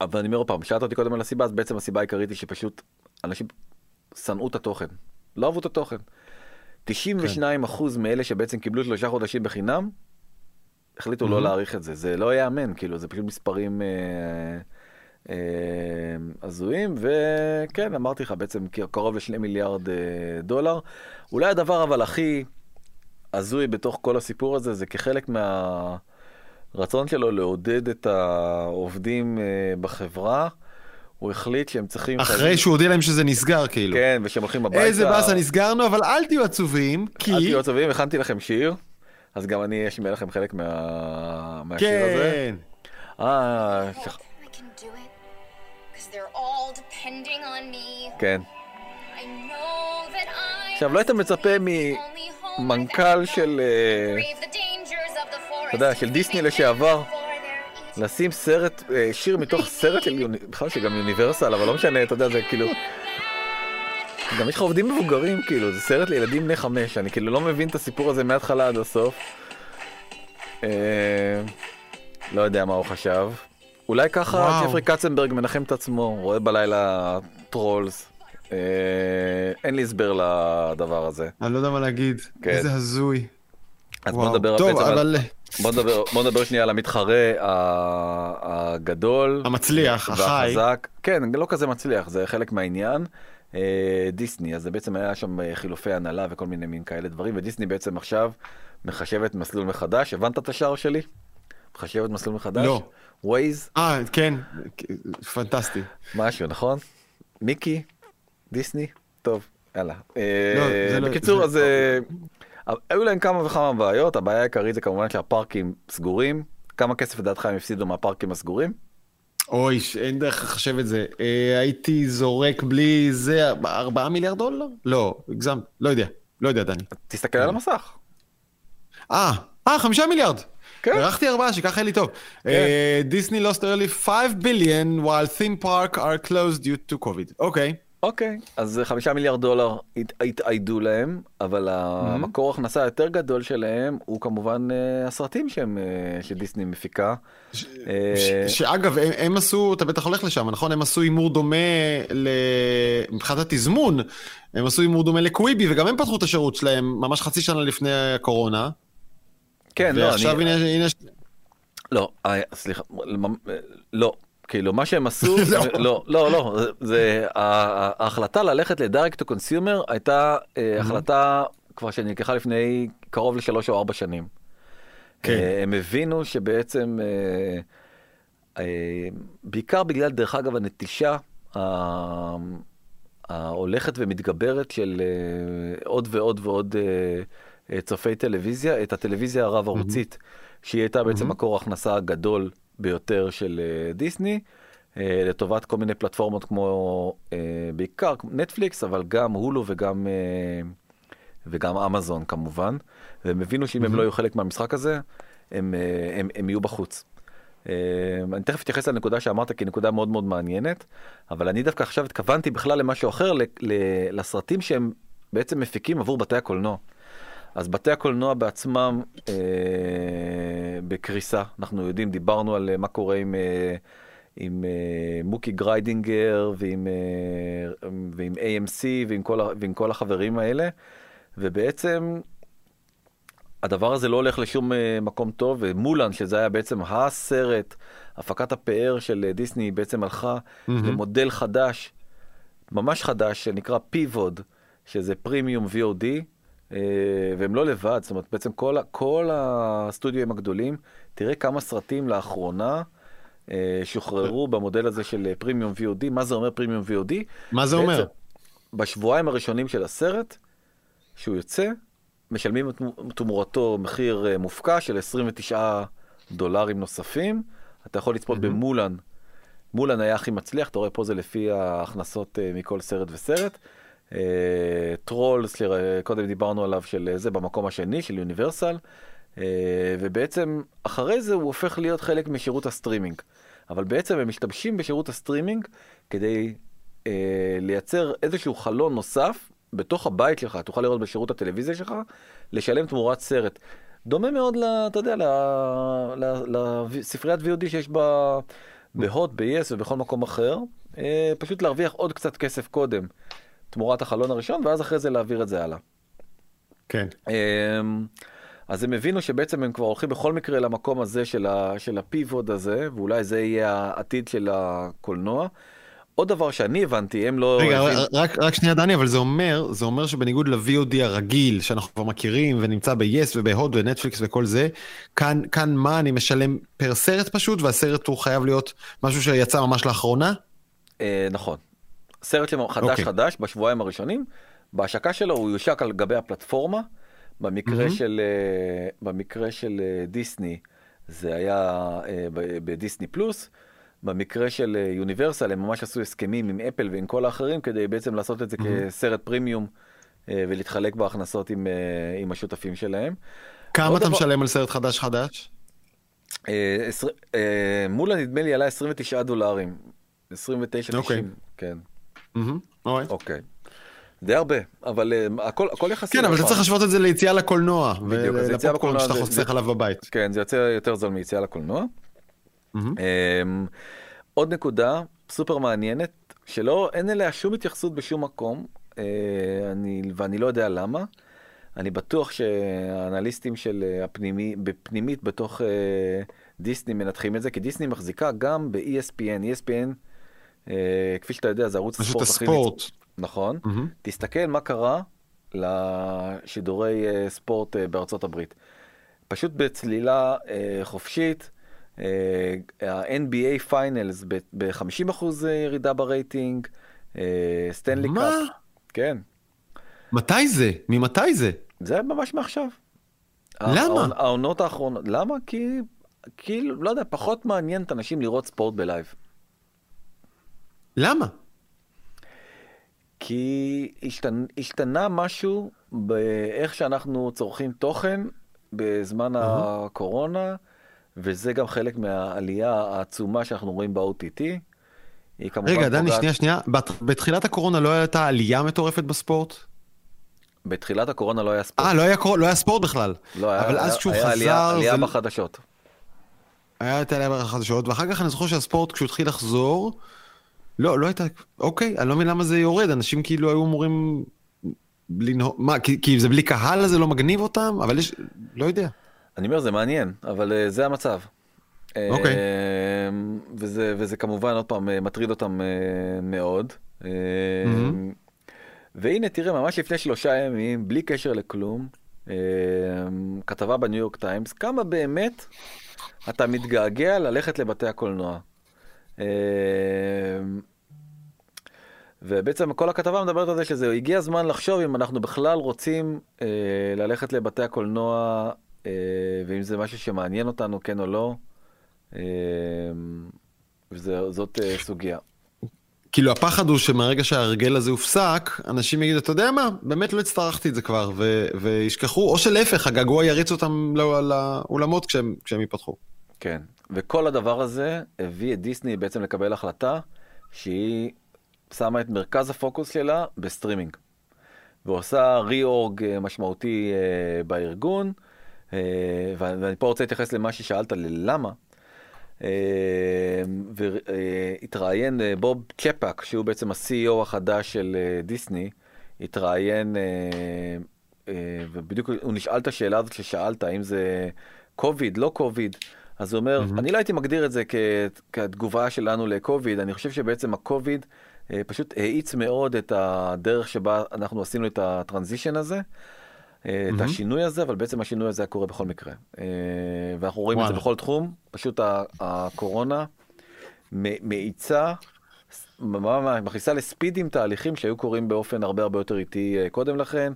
אבל אני אומר עוד פעם, שאלת אותי קודם על הסיבה, אז בעצם הסיבה העיקרית היא שפשוט אנשים שנאו את התוכן, לא אהבו את התוכן. 92 כן. אחוז מאלה שבעצם קיבלו שלושה חודשים בחינם, החליטו. לא להעריך את זה. זה לא ייאמן, כאילו, זה פשוט מספרים אה, אה, הזויים, וכן, אמרתי לך, בעצם קרוב לשני מיליארד אה, דולר. אולי הדבר אבל הכי הזוי בתוך כל הסיפור הזה, זה כחלק מה... הרצון שלו לעודד את העובדים uh, בחברה, הוא החליט שהם צריכים... אחרי חייבים... שהוא הודיע להם שזה נסגר, כאילו. כן, ושהם הולכים הביתה. איזה באסה נסגרנו, אבל אל תהיו עצובים, כי... אל תהיו עצובים, הכנתי לכם שיר, אז גם אני אשמיע לכם חלק מה... מהשיר כן. הזה. כן. אה... שכ... כן. עכשיו, לא היית מצפה ממנכ"ל של... אתה יודע, של דיסני לשעבר, לשים סרט, אה, שיר מתוך סרט של, בכלל שגם יוניברסל, אבל לא משנה, אתה יודע, זה כאילו... גם יש לך עובדים מבוגרים, כאילו, זה סרט לילדים בני חמש, אני כאילו לא מבין את הסיפור הזה מההתחלה עד הסוף. אה, לא יודע מה הוא חשב. אולי ככה ג'פרי קצנברג מנחם את עצמו, רואה בלילה טרולס. אה, אין לי הסבר לדבר הזה. אני לא יודע מה להגיד, כן. איזה הזוי. אז בוא נדבר אבל... על... בוא נדבר, בוא נדבר שנייה על המתחרה הגדול. המצליח, החי. והחזק. כן, לא כזה מצליח, זה חלק מהעניין. אה, דיסני, אז זה בעצם היה שם אה, חילופי הנהלה וכל מיני מין כאלה דברים, ודיסני בעצם עכשיו מחשבת מסלול מחדש. הבנת את השער שלי? מחשבת מסלול מחדש? לא. ווייז? אה, כן, פנטסטי. משהו, נכון? מיקי? דיסני? טוב, יאללה. לא, אה, לא- בקיצור, אז... היו להם כמה וכמה בעיות, הבעיה העיקרית זה כמובן שהפארקים סגורים. כמה כסף לדעתך הם הפסידו מהפארקים הסגורים? אוי, אין דרך לחשב את זה. אה, הייתי זורק בלי זה, 4 מיליארד דולר? לא, הגזמת, לא יודע, לא יודע, דני. תסתכל על המסך. אה, אה, 5 מיליארד. כן. הרחתי ארבעה, שככה יהיה לי טוב. דיסני lost early 5 billion while theme park are closed due to COVID. אוקיי. Okay. אוקיי, okay, אז חמישה מיליארד דולר התאיידו להם, אבל. המקור הכנסה היותר גדול שלהם הוא כמובן uh, הסרטים שהם, uh, שדיסני מפיקה. ש- ש- שאגב, הם, עשו, אתה בטח הולך לשם, נכון? הם עשו הימור דומה. מבחינת התזמון, הם עשו הימור דומה לקוויבי, וגם הם פתחו את השירות שלהם ממש חצי שנה לפני הקורונה. כן, לא, אני... ועכשיו. הנה... לא, סליחה, לא, כאילו מה שהם עשו לא. לא לא זה ההחלטה ללכת ל direct to consumer הייתה אה, החלטה כבר שנלקחה לפני קרוב לשלוש או ארבע שנים. כן. אה, הם הבינו שבעצם אה, בעיקר בגלל דרך אגב הנטישה ההולכת ומתגברת של עוד ועוד ועוד צופי טלוויזיה את הטלוויזיה הרב ערוצית שהיא הייתה בעצם מקור הכנסה הגדול ביותר של אה, דיסני, אה, לטובת כל מיני פלטפורמות כמו אה, בעיקר נטפליקס, אבל גם הולו וגם, וגם אמזון כמובן, והם הבינו שאם mm-hmm. הם לא יהיו חלק מהמשחק הזה, הם, הם, הם יהיו בחוץ. אני תכף אתייחס לנקודה שאמרת כי נקודה מאוד מאוד מעניינת, אבל אני דווקא עכשיו התכוונתי בכלל למשהו אחר, לסרטים שהם בעצם מפיקים עבור בתי הקולנוע. אז בתי הקולנוע בעצמם אה, בקריסה, אנחנו יודעים, דיברנו על אה, מה קורה עם, אה, עם אה, מוקי גריידינגר ועם, אה, ועם AMC ועם כל, ועם כל החברים האלה, ובעצם הדבר הזה לא הולך לשום אה, מקום טוב, ומולן, שזה היה בעצם הסרט, הפקת הפאר של אה, דיסני, בעצם הלכה mm-hmm. למודל חדש, ממש חדש, שנקרא פיבוד, שזה פרימיום VOD, והם לא לבד, זאת אומרת, בעצם כל, כל הסטודיו הגדולים, תראה כמה סרטים לאחרונה שוחררו במודל הזה של פרימיום VOD. מה זה אומר פרימיום VOD? מה זה בעצם, אומר? בשבועיים הראשונים של הסרט, שהוא יוצא, משלמים תמורתו מחיר אה, מופקע של 29 דולרים נוספים. אתה יכול לצפות mm-hmm. במולן. מולן היה הכי מצליח, אתה רואה פה זה לפי ההכנסות אה, מכל סרט וסרט. טרולס, אה, קודם דיברנו עליו, של זה במקום השני, של יוניברסל. ובעצם אחרי זה הוא הופך להיות חלק משירות הסטרימינג. אבל בעצם הם משתמשים בשירות הסטרימינג כדי לייצר איזשהו חלון נוסף בתוך הבית שלך, תוכל לראות בשירות הטלוויזיה שלך, לשלם תמורת סרט. דומה מאוד, ל, אתה יודע, לספריית VOD שיש בה בהוט, ב-yes ובכל מקום אחר, אה, פשוט להרוויח עוד קצת כסף קודם, תמורת החלון הראשון, ואז אחרי זה להעביר את זה הלאה. כן. אמ, אז הם הבינו שבעצם הם כבר הולכים בכל מקרה למקום הזה של, ה, של הפיבוד הזה, ואולי זה יהיה העתיד של הקולנוע. עוד דבר שאני הבנתי, הם לא... רגע, הבין... רק, רק שנייה דני, אבל זה אומר, זה אומר שבניגוד ל-VOD הרגיל, שאנחנו כבר מכירים ונמצא ב-yes ובהוט ונטפליקס וכל זה, כאן, כאן מה, אני משלם פר סרט פשוט, והסרט הוא חייב להיות משהו שיצא ממש לאחרונה? אה, נכון. סרט חדש okay. אוקיי. חדש בשבועיים הראשונים, בהשקה שלו הוא יושק על גבי הפלטפורמה, במקרה mm-hmm. של, אה, במקרה של אה, דיסני זה היה אה, בדיסני פלוס. במקרה של יוניברסל הם ממש עשו הסכמים עם אפל ועם כל האחרים כדי בעצם לעשות את זה mm-hmm. כסרט פרימיום אה, ולהתחלק בהכנסות עם, אה, עם השותפים שלהם. כמה אתה דבר... משלם על סרט חדש חדש? מולה נדמה לי עלה 29 דולרים. 29.90, okay. אוקיי. כן. אוקיי. די הרבה, אבל הכל, הכל יחסי. כן, אבל אתה צריך להשוות את זה ליציאה לקולנוע. בדיוק, אז יציאה לקולנוע שאתה חוסך עליו בבית. כן, זה יוצא יותר זול מיציאה לקולנוע. Mm-hmm. עוד נקודה סופר מעניינת, שלא, אין אליה שום התייחסות בשום מקום, uh, אני, ואני לא יודע למה. אני בטוח שהאנליסטים של אה, הפנימי, בפנימית בתוך uh, דיסני מנתחים את זה, כי דיסני מחזיקה גם ב-ESPN. ESPN, כפי שאתה יודע, זה ערוץ הספורט הכי... הספורט. נכון. Mm-hmm. תסתכל מה קרה לשידורי uh, ספורט uh, בארצות הברית. פשוט בצלילה חופשית, ה-NBA finals ב-50% ירידה ברייטינג, Stanley Cup. מה? כן. מתי זה? ממתי זה? זה ממש מעכשיו. למה? העונות האחרונות, למה? כי, כאילו, לא יודע, פחות מעניין את אנשים לראות ספורט ב live. למה? כי השתנה, השתנה משהו באיך שאנחנו צורכים תוכן בזמן uh-huh. הקורונה. וזה גם חלק מהעלייה העצומה שאנחנו רואים ב-OTT. רגע, דני, פוגעת... שנייה, שנייה. בתחילת הקורונה לא הייתה עלייה מטורפת בספורט? בתחילת הקורונה לא היה ספורט. אה, לא היה, לא היה ספורט בכלל. לא, היה, אבל אז כשהוא היה חזר... עלייה, עלייה זה... בחדשות. היה את העלייה בחדשות, ואחר כך אני זוכר שהספורט, כשהוא התחיל לחזור, לא, לא הייתה... אוקיי, אני לא מבין למה זה יורד, אנשים כאילו היו אמורים לנהוג... מה, כי, כי זה בלי קהל זה לא מגניב אותם? אבל יש... לא יודע. אני אומר, זה מעניין, אבל uh, זה המצב. אוקיי. Okay. Uh, וזה, וזה כמובן, עוד פעם, uh, מטריד אותם uh, מאוד. Uh, mm-hmm. והנה, תראה, ממש לפני שלושה ימים, בלי קשר לכלום, uh, כתבה בניו יורק טיימס, כמה באמת אתה מתגעגע ללכת לבתי הקולנוע. Uh, ובעצם כל הכתבה מדברת על זה שזה הגיע הזמן לחשוב אם אנחנו בכלל רוצים אה, ללכת לבתי הקולנוע אה, ואם זה משהו שמעניין אותנו, כן או לא, אה, וזאת אה, סוגיה. כאילו הפחד הוא שמהרגע שההרגל הזה הופסק, אנשים יגידו, אתה יודע מה, באמת לא הצטרכתי את זה כבר, ו- וישכחו, או שלהפך, הגעגוע יריץ אותם לאולמות כשהם, כשהם ייפתחו. כן, וכל הדבר הזה הביא את דיסני בעצם לקבל החלטה שהיא שמה את מרכז הפוקוס שלה בסטרימינג. ועושה reorg משמעותי בארגון. ואני פה רוצה להתייחס למה ששאלת, ללמה. והתראיין בוב צ'פאק, שהוא בעצם ה-CEO החדש של דיסני, התראיין, ובדיוק הוא נשאל את השאלה הזאת ששאלת, האם זה קוביד, לא קוביד. אז הוא אומר, mm-hmm. אני לא הייתי מגדיר את זה כ- כתגובה שלנו לקוביד, אני חושב שבעצם הקוביד אה, פשוט האיץ מאוד את הדרך שבה אנחנו עשינו את הטרנזישן הזה, אה, mm-hmm. את השינוי הזה, אבל בעצם השינוי הזה היה קורה בכל מקרה. אה, ואנחנו רואים וואלה. את זה בכל תחום, פשוט הקורונה מאיצה, מכניסה לספידים תהליכים שהיו קורים באופן הרבה הרבה יותר איטי אה, קודם לכן.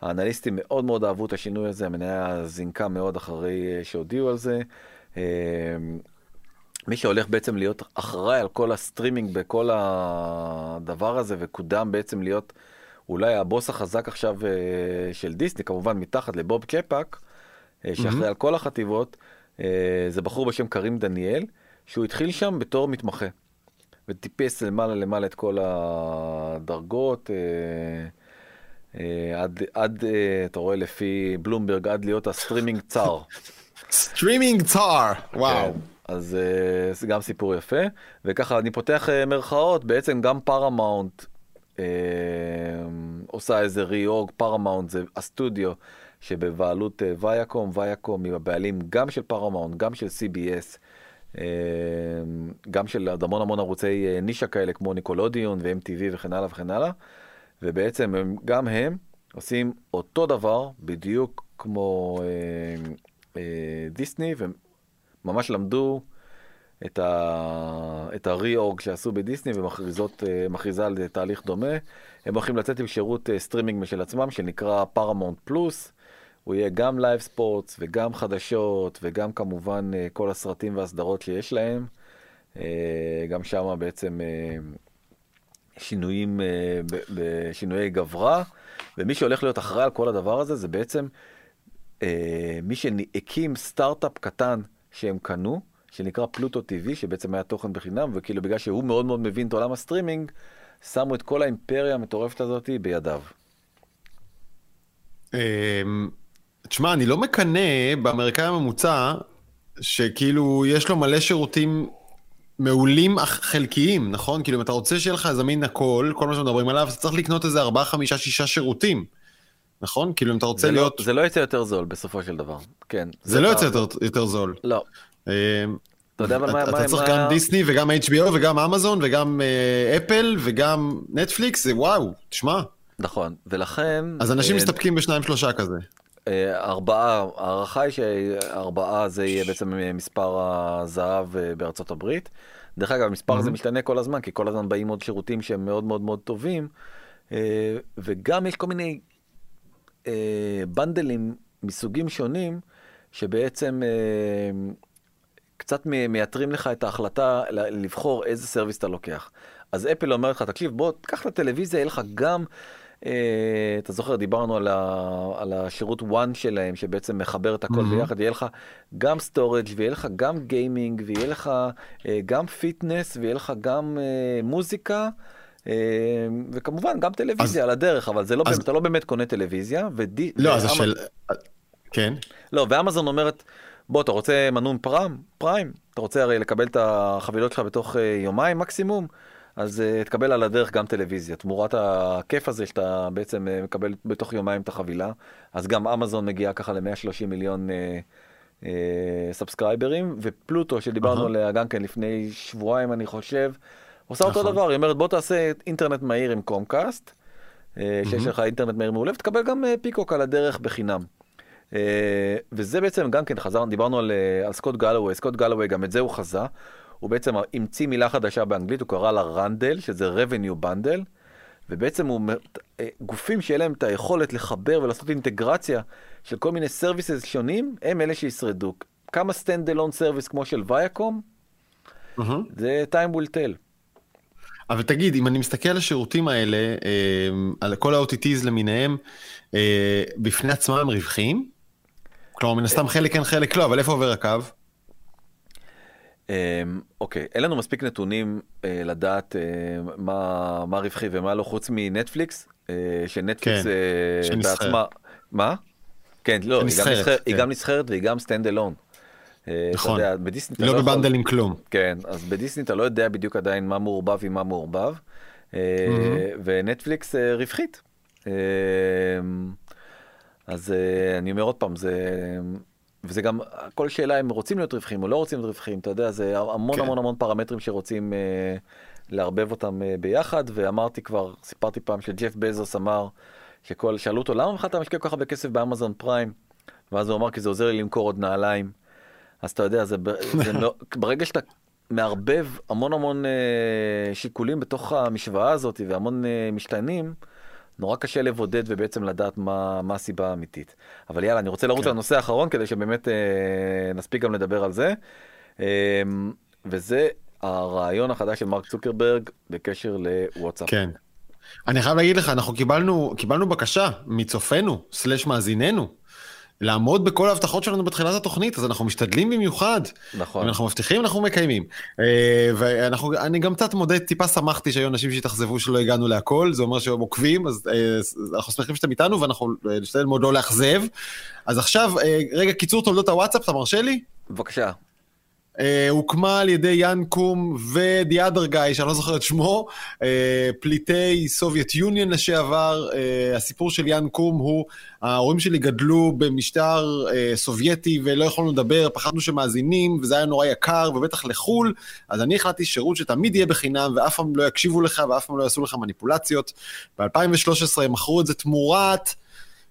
האנליסטים מאוד מאוד אהבו את השינוי הזה, המניה זינקה מאוד אחרי אה, שהודיעו על זה. אמ, מי שהולך בעצם להיות אחראי על כל הסטרימינג בכל הדבר הזה וקודם בעצם להיות אולי הבוס החזק עכשיו אה, של דיסני, כמובן מתחת לבוב צ'פאק, אה, שאחראי mm-hmm. על כל החטיבות, זה בחור בשם קרים דניאל, שהוא התחיל שם בתור מתמחה. וטיפס למעלה למעלה את כל הדרגות. עד, עד, אתה רואה לפי בלומברג, עד להיות ה streaming czar. streaming czar, וואו. אז אה, זה גם סיפור יפה, וככה אני פותח אה, מרכאות, בעצם גם פארמאונט אה, עושה איזה reorg, פארמאונט זה הסטודיו שבבעלות ויאקום, ויאקום היא הבעלים גם של פארמאונט, גם של CBS. גם של עוד המון המון ערוצי נישה כאלה כמו ניקולודיון ו-MTV וכן הלאה וכן הלאה. ובעצם הם, גם הם עושים אותו דבר בדיוק כמו דיסני, וממש למדו את, ה, את ה reorg שעשו בדיסני ומכריזה על תהליך דומה. הם הולכים לצאת עם שירות אה, סטרימינג משל עצמם שנקרא Paramount Plus. הוא יהיה גם live sports וגם חדשות וגם כמובן אה, כל הסרטים והסדרות שיש להם. גם שם בעצם שינויים, בשינויי גברא, ומי שהולך להיות אחראי על כל הדבר הזה זה בעצם אה, מי שהקים סטארט-אפ קטן שהם קנו, שנקרא Pluto TV, שבעצם היה תוכן בחינם, וכאילו בגלל שהוא מאוד מאוד מבין את עולם הסטרימינג, שמו את כל האימפריה המטורפת הזאת בידיו. אמ, תשמע, אני לא מקנא באמריקאי הממוצע, שכאילו יש לו מלא שירותים מעולים אך חלקיים, נכון? כאילו אם אתה רוצה שיהיה לך זמין הכל, כל מה שמדברים עליו, אתה צריך לקנות איזה 4, 5, 6 שירותים. נכון? כאילו אם אתה רוצה זה לא- להיות... לא, זה לא יוצא יותר זול בסופו של דבר, כן. זה, זה לא יוצא יותר, יותר זול. לא. אמ, אתה יודע אבל מה... אתה צריך גם דיסני וגם HBO וגם אמזון וגם אפל וגם נטפליקס, זה וואו, תשמע. נכון, ולכן... אז אנשים אה, מסתפקים בשניים שלושה כזה. אה, ארבעה, ההערכה היא שארבעה זה יהיה בעצם מספר הזהב אה, בארצות הברית. דרך אגב, המספר הזה משתנה כל הזמן, כי כל הזמן באים עוד שירותים שהם מאוד מאוד מאוד טובים, וגם יש כל מיני אה, בנדלים מסוגים שונים, שבעצם אה, קצת מייתרים לך את ההחלטה לבחור איזה סרוויס אתה לוקח. אז אפל אומר לך, תקשיב, בוא, תקח את הטלוויזיה, יהיה לך גם, אה, אתה זוכר, דיברנו על, ה, על השירות one שלהם, שבעצם מחבר את הכל mm-hmm. ביחד, יהיה לך גם storage ויהיה לך גם gaming, ויהיה לך אה, גם fitness, ויהיה לך גם אה, מוזיקה. אה, וכמובן גם טלוויזיה אז, על הדרך, אבל זה לא, אז... באמת, אתה לא באמת קונה טלוויזיה. ודי, לא, אז השאלה, כן. לא, ואמזון אומרת, בוא, אתה רוצה אמזון Prime? Prime? אתה רוצה הרי לקבל את החבילות שלך בתוך אה, יומיים מקסימום? אז אה, תקבל על הדרך גם טלוויזיה, תמורת הכיף הזה שאתה בעצם אה, מקבל בתוך יומיים את החבילה, אז גם אמזון מגיעה ככה ל-130 מיליון אה, אה, subscriber ים, ופלוטו שדיברנו uh-huh. עליה גם כן לפני שבועיים אני חושב, עושה אותו נכון. דבר, היא אומרת בוא תעשה אינטרנט מהיר עם קומקאסט, אה, שיש לך אינטרנט מהיר מעולה, ותקבל גם אה, פיקוק על הדרך בחינם. אה, וזה בעצם גם כן חזר, דיברנו על, על סקוט גלווי, סקוט גלווי גם את זה הוא חזה, הוא בעצם המציא מילה חדשה באנגלית, הוא קרא לה rundle, שזה revenue bundle, ובעצם הוא, גופים שיהיה להם את היכולת לחבר ולעשות אינטגרציה של כל מיני services שונים, הם אלה שישרדו. כמה stand alone service כמו של ויאקום, mm-hmm. זה time will tell. אבל תגיד, אם אני מסתכל על השירותים האלה, אה, על כל ה-OTTs למיניהם, אה, בפני עצמם הם רווחיים? כלומר, מן הסתם חלק כן, חלק לא, אבל איפה עובר הקו? אוקיי, אין לנו מספיק נתונים לדעת מה רווחי ומה לא חוץ מנטפליקס, שנטפליקס כן, בעצמה, מה? כן, לא, היא גם נסחרת והיא גם stand alone. נכון, לא, לא ב bundle עם כלום. כן, אז בדיסני אתה לא יודע בדיוק עדיין מה מעורבב עם מה מעורבב, ונטפליקס רווחית. אז אני אומר עוד פעם, זה... וזה גם, כל שאלה אם רוצים להיות רווחים או לא רוצים להיות רווחים, אתה יודע, זה המון כן. המון המון פרמטרים שרוצים אה, לערבב אותם אה, ביחד, ואמרתי כבר, סיפרתי פעם שג'ף בזוס אמר, שכל, שאלו אותו למה בכלל אתה משקיע כל כך הרבה כסף באמזון פריים, ואז הוא אמר כי זה עוזר לי למכור עוד נעליים. אז אתה יודע, זה, זה לא, ברגע שאתה מערבב המון המון אה, שיקולים בתוך המשוואה הזאת והמון אה, משתנים, נורא קשה לבודד ובעצם לדעת מה, מה הסיבה האמיתית. אבל יאללה, אני רוצה לרוץ כן. לנושא האחרון כדי שבאמת אה, נספיק גם לדבר על זה. אה, וזה הרעיון החדש של מרק צוקרברג בקשר לוואטסאפ. כן. אני חייב להגיד לך, אנחנו קיבלנו, קיבלנו בקשה מצופינו, סלש מאזיננו, לעמוד בכל ההבטחות שלנו בתחילת התוכנית, אז אנחנו משתדלים במיוחד. נכון. אם אנחנו מבטיחים, אנחנו מקיימים. אה, ואני גם קצת מודה, טיפה שמחתי שהיו אנשים שהתאכזבו שלא הגענו להכל, זה אומר שהם עוקבים, אז אה, אנחנו שמחים שאתם איתנו ואנחנו אה, נשתדל מאוד לא לאכזב. אז עכשיו, רגע, קיצור תולדות הוואטסאפ, אתה מרשה לי? בבקשה. אה, הוקמה על ידי יאן קום other guy, שאני לא זוכר את שמו, אה, פליטי Soviet Union לשעבר. אה, הסיפור של יאן קום הוא, ההורים שלי גדלו במשטר אה, סובייטי ולא יכולנו לדבר, פחדנו שמאזינים, וזה היה נורא יקר, ובטח לחו"ל, אז אני החלטתי שירות שתמיד יהיה בחינם, ואף פעם לא יקשיבו לך, ואף פעם לא יעשו לך מניפולציות. ב-2013 הם מכרו את זה תמורת...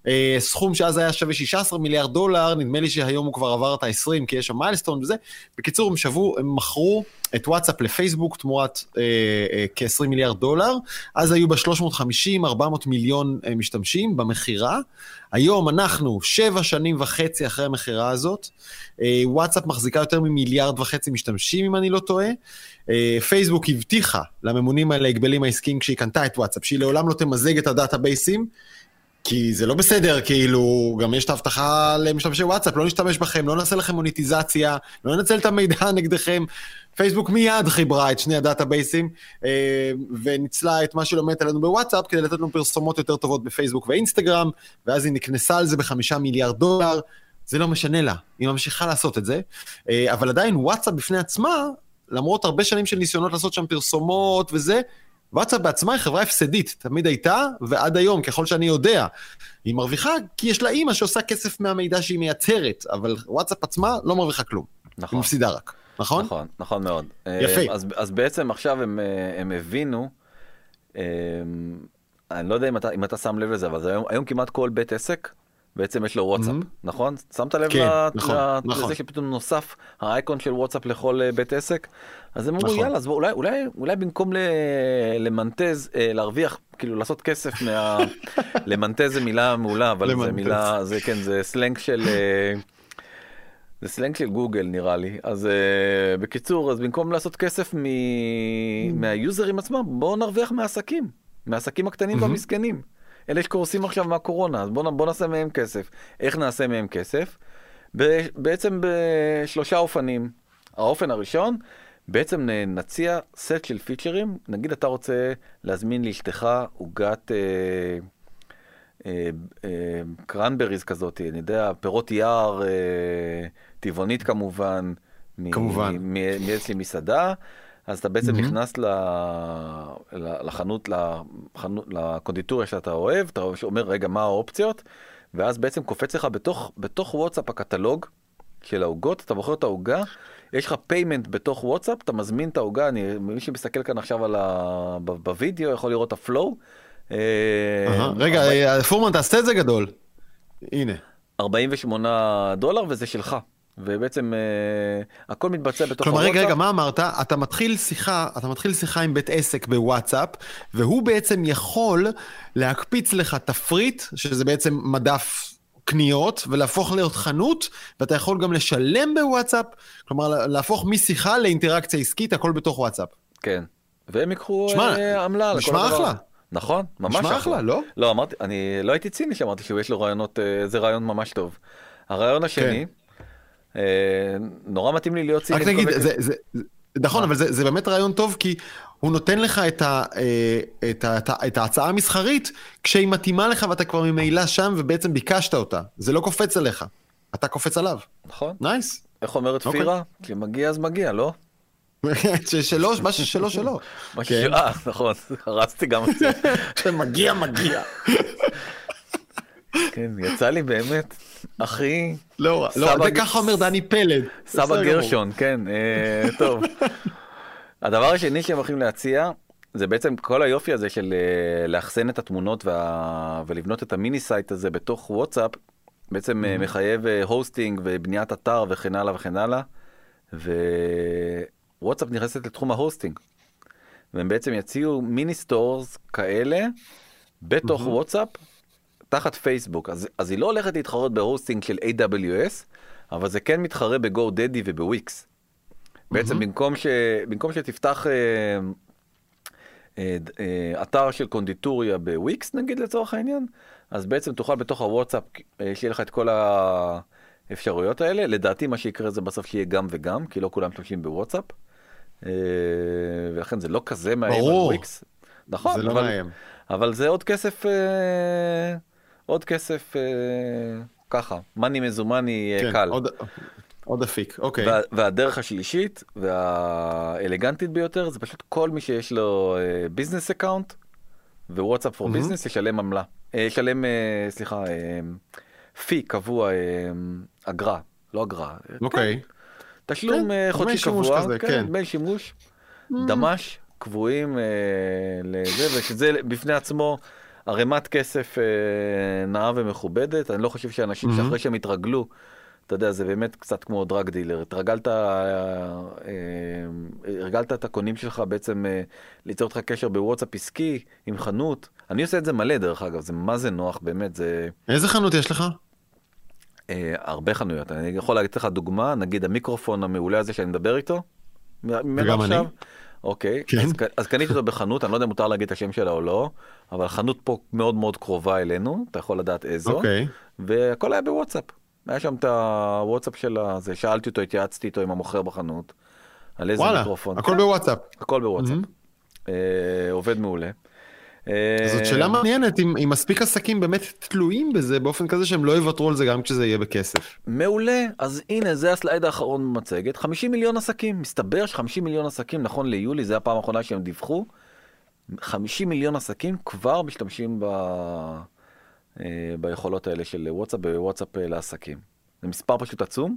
אה, סכום שאז היה שווה 16 מיליארד דולר, נדמה לי שהיום הוא כבר עבר את ה-20 כי יש שם מיילסטון וזה. בקיצור, הם שבו, הם מכרו את וואטסאפ לפייסבוק תמורת אה, אה, כ-20 מיליארד דולר, אז היו בה 350-400 מיליון אה, משתמשים במכירה. היום אנחנו שבע שנים וחצי אחרי המכירה הזאת, אה, וואטסאפ מחזיקה יותר ממיליארד וחצי משתמשים אם אני לא טועה. אה, פייסבוק הבטיחה לממונים על ההגבלים העסקיים כשהיא קנתה את וואטסאפ, שהיא לעולם לא תמזג את ה database ים, כי זה לא בסדר, כאילו, גם יש את ההבטחה למשתמשי וואטסאפ, לא נשתמש בכם, לא נעשה לכם מוניטיזציה, לא ננצל את המידע נגדכם. פייסבוק מיד חיברה את שני ה database ים, אה, וניצלה את מה שלומדת עלינו בוואטסאפ כדי לתת לנו פרסומות יותר טובות בפייסבוק ואינסטגרם, ואז היא נקנסה על זה בחמישה מיליארד דולר. זה לא משנה לה, היא ממשיכה לעשות את זה, אה, אבל עדיין וואטסאפ בפני עצמה, למרות הרבה שנים של ניסיונות לעשות שם פרסומות וזה, וואטסאפ בעצמה היא חברה הפסדית, תמיד הייתה, ועד היום, ככל שאני יודע. היא מרוויחה כי יש לה אימא שעושה כסף מהמידע שהיא מייצרת, אבל וואטסאפ עצמה לא מרוויחה כלום. נכון. היא מפסידה רק, נכון? נכון, נכון מאוד. יפה. אה, אז, אז בעצם עכשיו הם, אה, הם הבינו, הם, אה, אני לא יודע אם אתה, אם אתה שם לב לזה, אבל היום, היום כמעט כל בית עסק, בעצם יש לו וואטסאפ, mm-hmm. נכון? שמת לב כן, לת... נכון, לת... נכון. לזה שפתאום נוסף האייקון של וואטסאפ לכל בית עסק? אז הם אמרו נכון. יאללה אז בוא, אולי אולי אולי במקום ל, למנטז אה, להרוויח כאילו לעשות כסף מה למנטז זה מילה מעולה אבל זה מילה זה כן זה סלנג של אה, זה סלנג של גוגל נראה לי. אז אה, בקיצור אז במקום לעשות כסף מ... מה user ים עצמם בואו נרוויח מהעסקים מהעסקים הקטנים והמסכנים. אלה שקורסים עכשיו מהקורונה אז בואו בוא נעשה מהם כסף. איך נעשה מהם כסף? בעצם בשלושה אופנים. האופן הראשון בעצם נציע סט של פיצ'רים, נגיד אתה רוצה להזמין לאשתך עוגת אה, אה, אה, קרנבריז כזאת, אני יודע, פירות יער, אה, טבעונית כמובן, כמובן, מאצלי מסעדה, אז אתה בעצם mm-hmm. נכנס ל, לחנות, לחנות, לקונדיטוריה שאתה אוהב, אתה אומר רגע מה האופציות, ואז בעצם קופץ לך בתוך, בתוך וואטסאפ הקטלוג של העוגות, אתה בוחר את העוגה. יש לך payment בתוך וואטסאפ, אתה מזמין את העוגה, אני, מי שמסתכל כאן עכשיו על ה... בווידאו יכול לראות את ה flow. אה, רגע, אה, פורמן תעשה את זה גדול. הנה. 48 דולר וזה שלך. ובעצם uh, הכל מתבצע בתוך כלומר, הוואטסאפ. רגע, רגע, מה אמרת? אתה מתחיל שיחה, אתה מתחיל שיחה עם בית עסק בוואטסאפ, והוא בעצם יכול להקפיץ לך תפריט, שזה בעצם מדף קניות ולהפוך להיות חנות, ואתה יכול גם לשלם בוואטסאפ, כלומר להפוך משיחה לאינטראקציה עסקית, הכל בתוך וואטסאפ. כן, והם יקחו אה, עמלה על כל הדבר. נשמע אחלה. נכון, ממש אחלה. אחלה, לא? לא, אמרתי, אני לא הייתי ציני שאמרתי שיש לו רעיונות, אה, זה רעיון ממש טוב. הרעיון השני, כן. נורא מתאים לי להיות ציני. רק נגיד, זה, זה, נכון, אבל זה, זה באמת רעיון טוב, כי הוא נותן לך את, ה, את, ה, את, ה, את ההצעה המסחרית, כשהיא מתאימה לך ואתה כבר ממילא שם ובעצם ביקשת אותה. זה לא קופץ עליך, אתה קופץ עליו. נכון. נייס. איך אומרת אוקיי. פירה? כשמגיע אז מגיע, לא? ששלו, מה ששלו שלו. מה ששלו. אה, נכון, הרצתי גם את זה. שמגיע, מגיע. כן, יצא לי באמת, אחי. לא, לא, זה ככה אומר דני פלד. סבא גרשון, כן, אה, טוב. הדבר השני שהם הולכים להציע, זה בעצם כל היופי הזה של אה, לאחסן את התמונות ולבנות את ה mini site הזה בתוך וואטסאפ, בעצם mm-hmm. מחייב hosting ובניית אתר וכן הלאה וכן הלאה. ווואטסאפ נכנסת לתחום ה hosting. והם בעצם יציעו mini stores כאלה בתוך mm-hmm. וואטסאפ תחת פייסבוק אז, אז היא לא הולכת להתחרות ב hosting של AWS אבל זה כן מתחרה בגו דדי ובוויקס. בעצם mm-hmm. במקום, ש, במקום שתפתח אה, אה, אה, אתר של קונדיטוריה בוויקס נגיד לצורך העניין אז בעצם תוכל בתוך הוואטסאפ אה, שיהיה לך את כל האפשרויות האלה לדעתי מה שיקרה זה בסוף שיהיה גם וגם כי לא כולם משתמשים בוואטסאפ. אה, ולכן זה לא כזה מאיים על וויקס. נכון, זה לא אבל, מאיים. אבל זה עוד כסף, אה, עוד כסף ככה, money מזומני כן, קל. עוד, עוד אפיק, אוקיי. וה, והדרך השלישית והאלגנטית ביותר זה פשוט כל מי שיש לו business account ו WhatsApp for Business ישלם עמלה. ישלם, סליחה, fee קבוע, אגרה, לא אגרה. אוקיי. כן. תשלום כן, חודשי קבוע, כזה, כן, כן. דמי שימוש, mm. דמ"ש קבועים לזה, ושזה בפני עצמו ערימת כסף נאה ומכובדת. אני לא חושב שאנשים mm-hmm. שאחרי שהם התרגלו, אתה יודע, זה באמת קצת כמו דרג דילר. התרגלת, הרגלת את הקונים שלך בעצם ליצור איתך קשר בוואטסאפ עסקי עם חנות. אני עושה את זה מלא דרך אגב, זה מה זה נוח באמת, זה... איזה חנות יש לך? אה, הרבה חנויות, אני יכול להגיד לך דוגמה, נגיד המיקרופון המעולה הזה שאני מדבר איתו. וגם עכשיו. אני. אוקיי, כן. אז, אז קניתי אותו בחנות, אני לא יודע אם מותר להגיד את השם שלה או לא, אבל חנות פה מאוד מאוד קרובה אלינו, אתה יכול לדעת איזו, אוקיי. והכל היה בוואטסאפ. היה שם את הוואטסאפ של הזה, שאלתי אותו, התייעצתי איתו עם המוכר בחנות, על איזה וואלה, מיקרופון. הכל בוואטסאפ. הכל בוואטסאפ. Mm-hmm. אה, עובד מעולה. זאת שאלה מעניינת אם, אם מספיק עסקים באמת תלויים בזה באופן כזה שהם לא יוותרו על זה גם כשזה יהיה בכסף. מעולה, אז הנה זה הסלייד האחרון במצגת, 50 מיליון עסקים, מסתבר ש-50 מיליון עסקים נכון ליולי, זה הפעם האחרונה שהם דיווחו, 50 מיליון עסקים כבר משתמשים ב... אה, ביכולות האלה של וואטסאפ, בוואטסאפ אה, לעסקים. זה מספר פשוט עצום.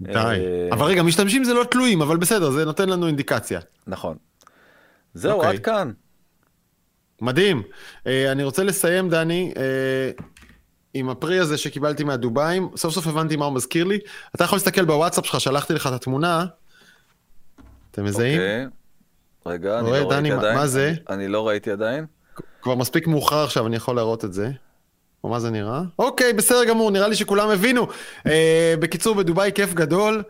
די, אה, אבל רגע, משתמשים זה לא תלויים, אבל בסדר, זה נותן לנו אינדיקציה. נכון. זהו, okay. אוקיי. עד כאן. מדהים. Uh, אני רוצה לסיים, דני, uh, עם הפרי הזה שקיבלתי מהדובאים. סוף סוף הבנתי מה הוא מזכיר לי. אתה יכול להסתכל בוואטסאפ שלך, שלחתי לך את התמונה. אתם מזהים? אוקיי. רגע, אני לא ראיתי עדיין. מה זה? אני לא ראיתי עדיין. כבר מספיק מאוחר עכשיו, אני יכול להראות את זה. או מה זה נראה? אוקיי, בסדר גמור, נראה לי שכולם הבינו. Uh, בקיצור, בדובאי כיף גדול.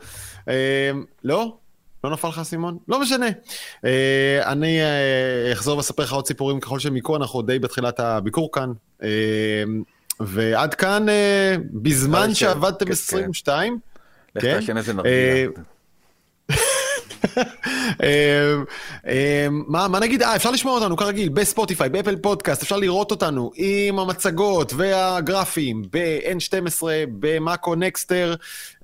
לא? לא נפל לך אסימון? לא משנה. Uh, אני uh, אחזור ואספר לך עוד סיפורים ככל שהם יקרו, אנחנו די בתחילת הביקור כאן. Uh, ועד כאן, בזמן שעבדתם 22. לך תעשן איזה נרגילה. אמ, אמ, מה, מה נגיד? אה, אפשר לשמוע אותנו כרגיל בספוטיפיי, באפל פודקאסט, אפשר לראות אותנו עם המצגות והגרפים ב-N12, במאקו נקסטר.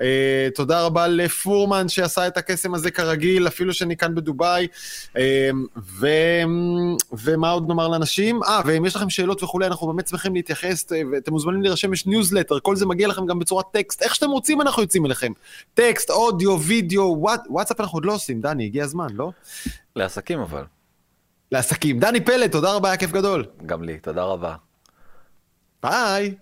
אה, תודה רבה לפורמן שעשה את הקסם הזה כרגיל, אפילו שאני כאן בדובאי. אמ, ו... ומה עוד נאמר לאנשים? אה, ואם יש לכם שאלות וכולי, אנחנו באמת שמחים להתייחס, אה, ואתם מוזמנים להירשם, יש ניוזלטר, כל זה מגיע לכם גם בצורת טקסט, איך שאתם רוצים אנחנו יוצאים אליכם. טקסט, אודיו, וידאו, וואטסאפ אנחנו עוד לא עושים, דני, הגיע הזמן, לא? לעסקים אבל. לעסקים. דני פלד, תודה רבה, היה כיף גדול. גם לי, תודה רבה. ביי.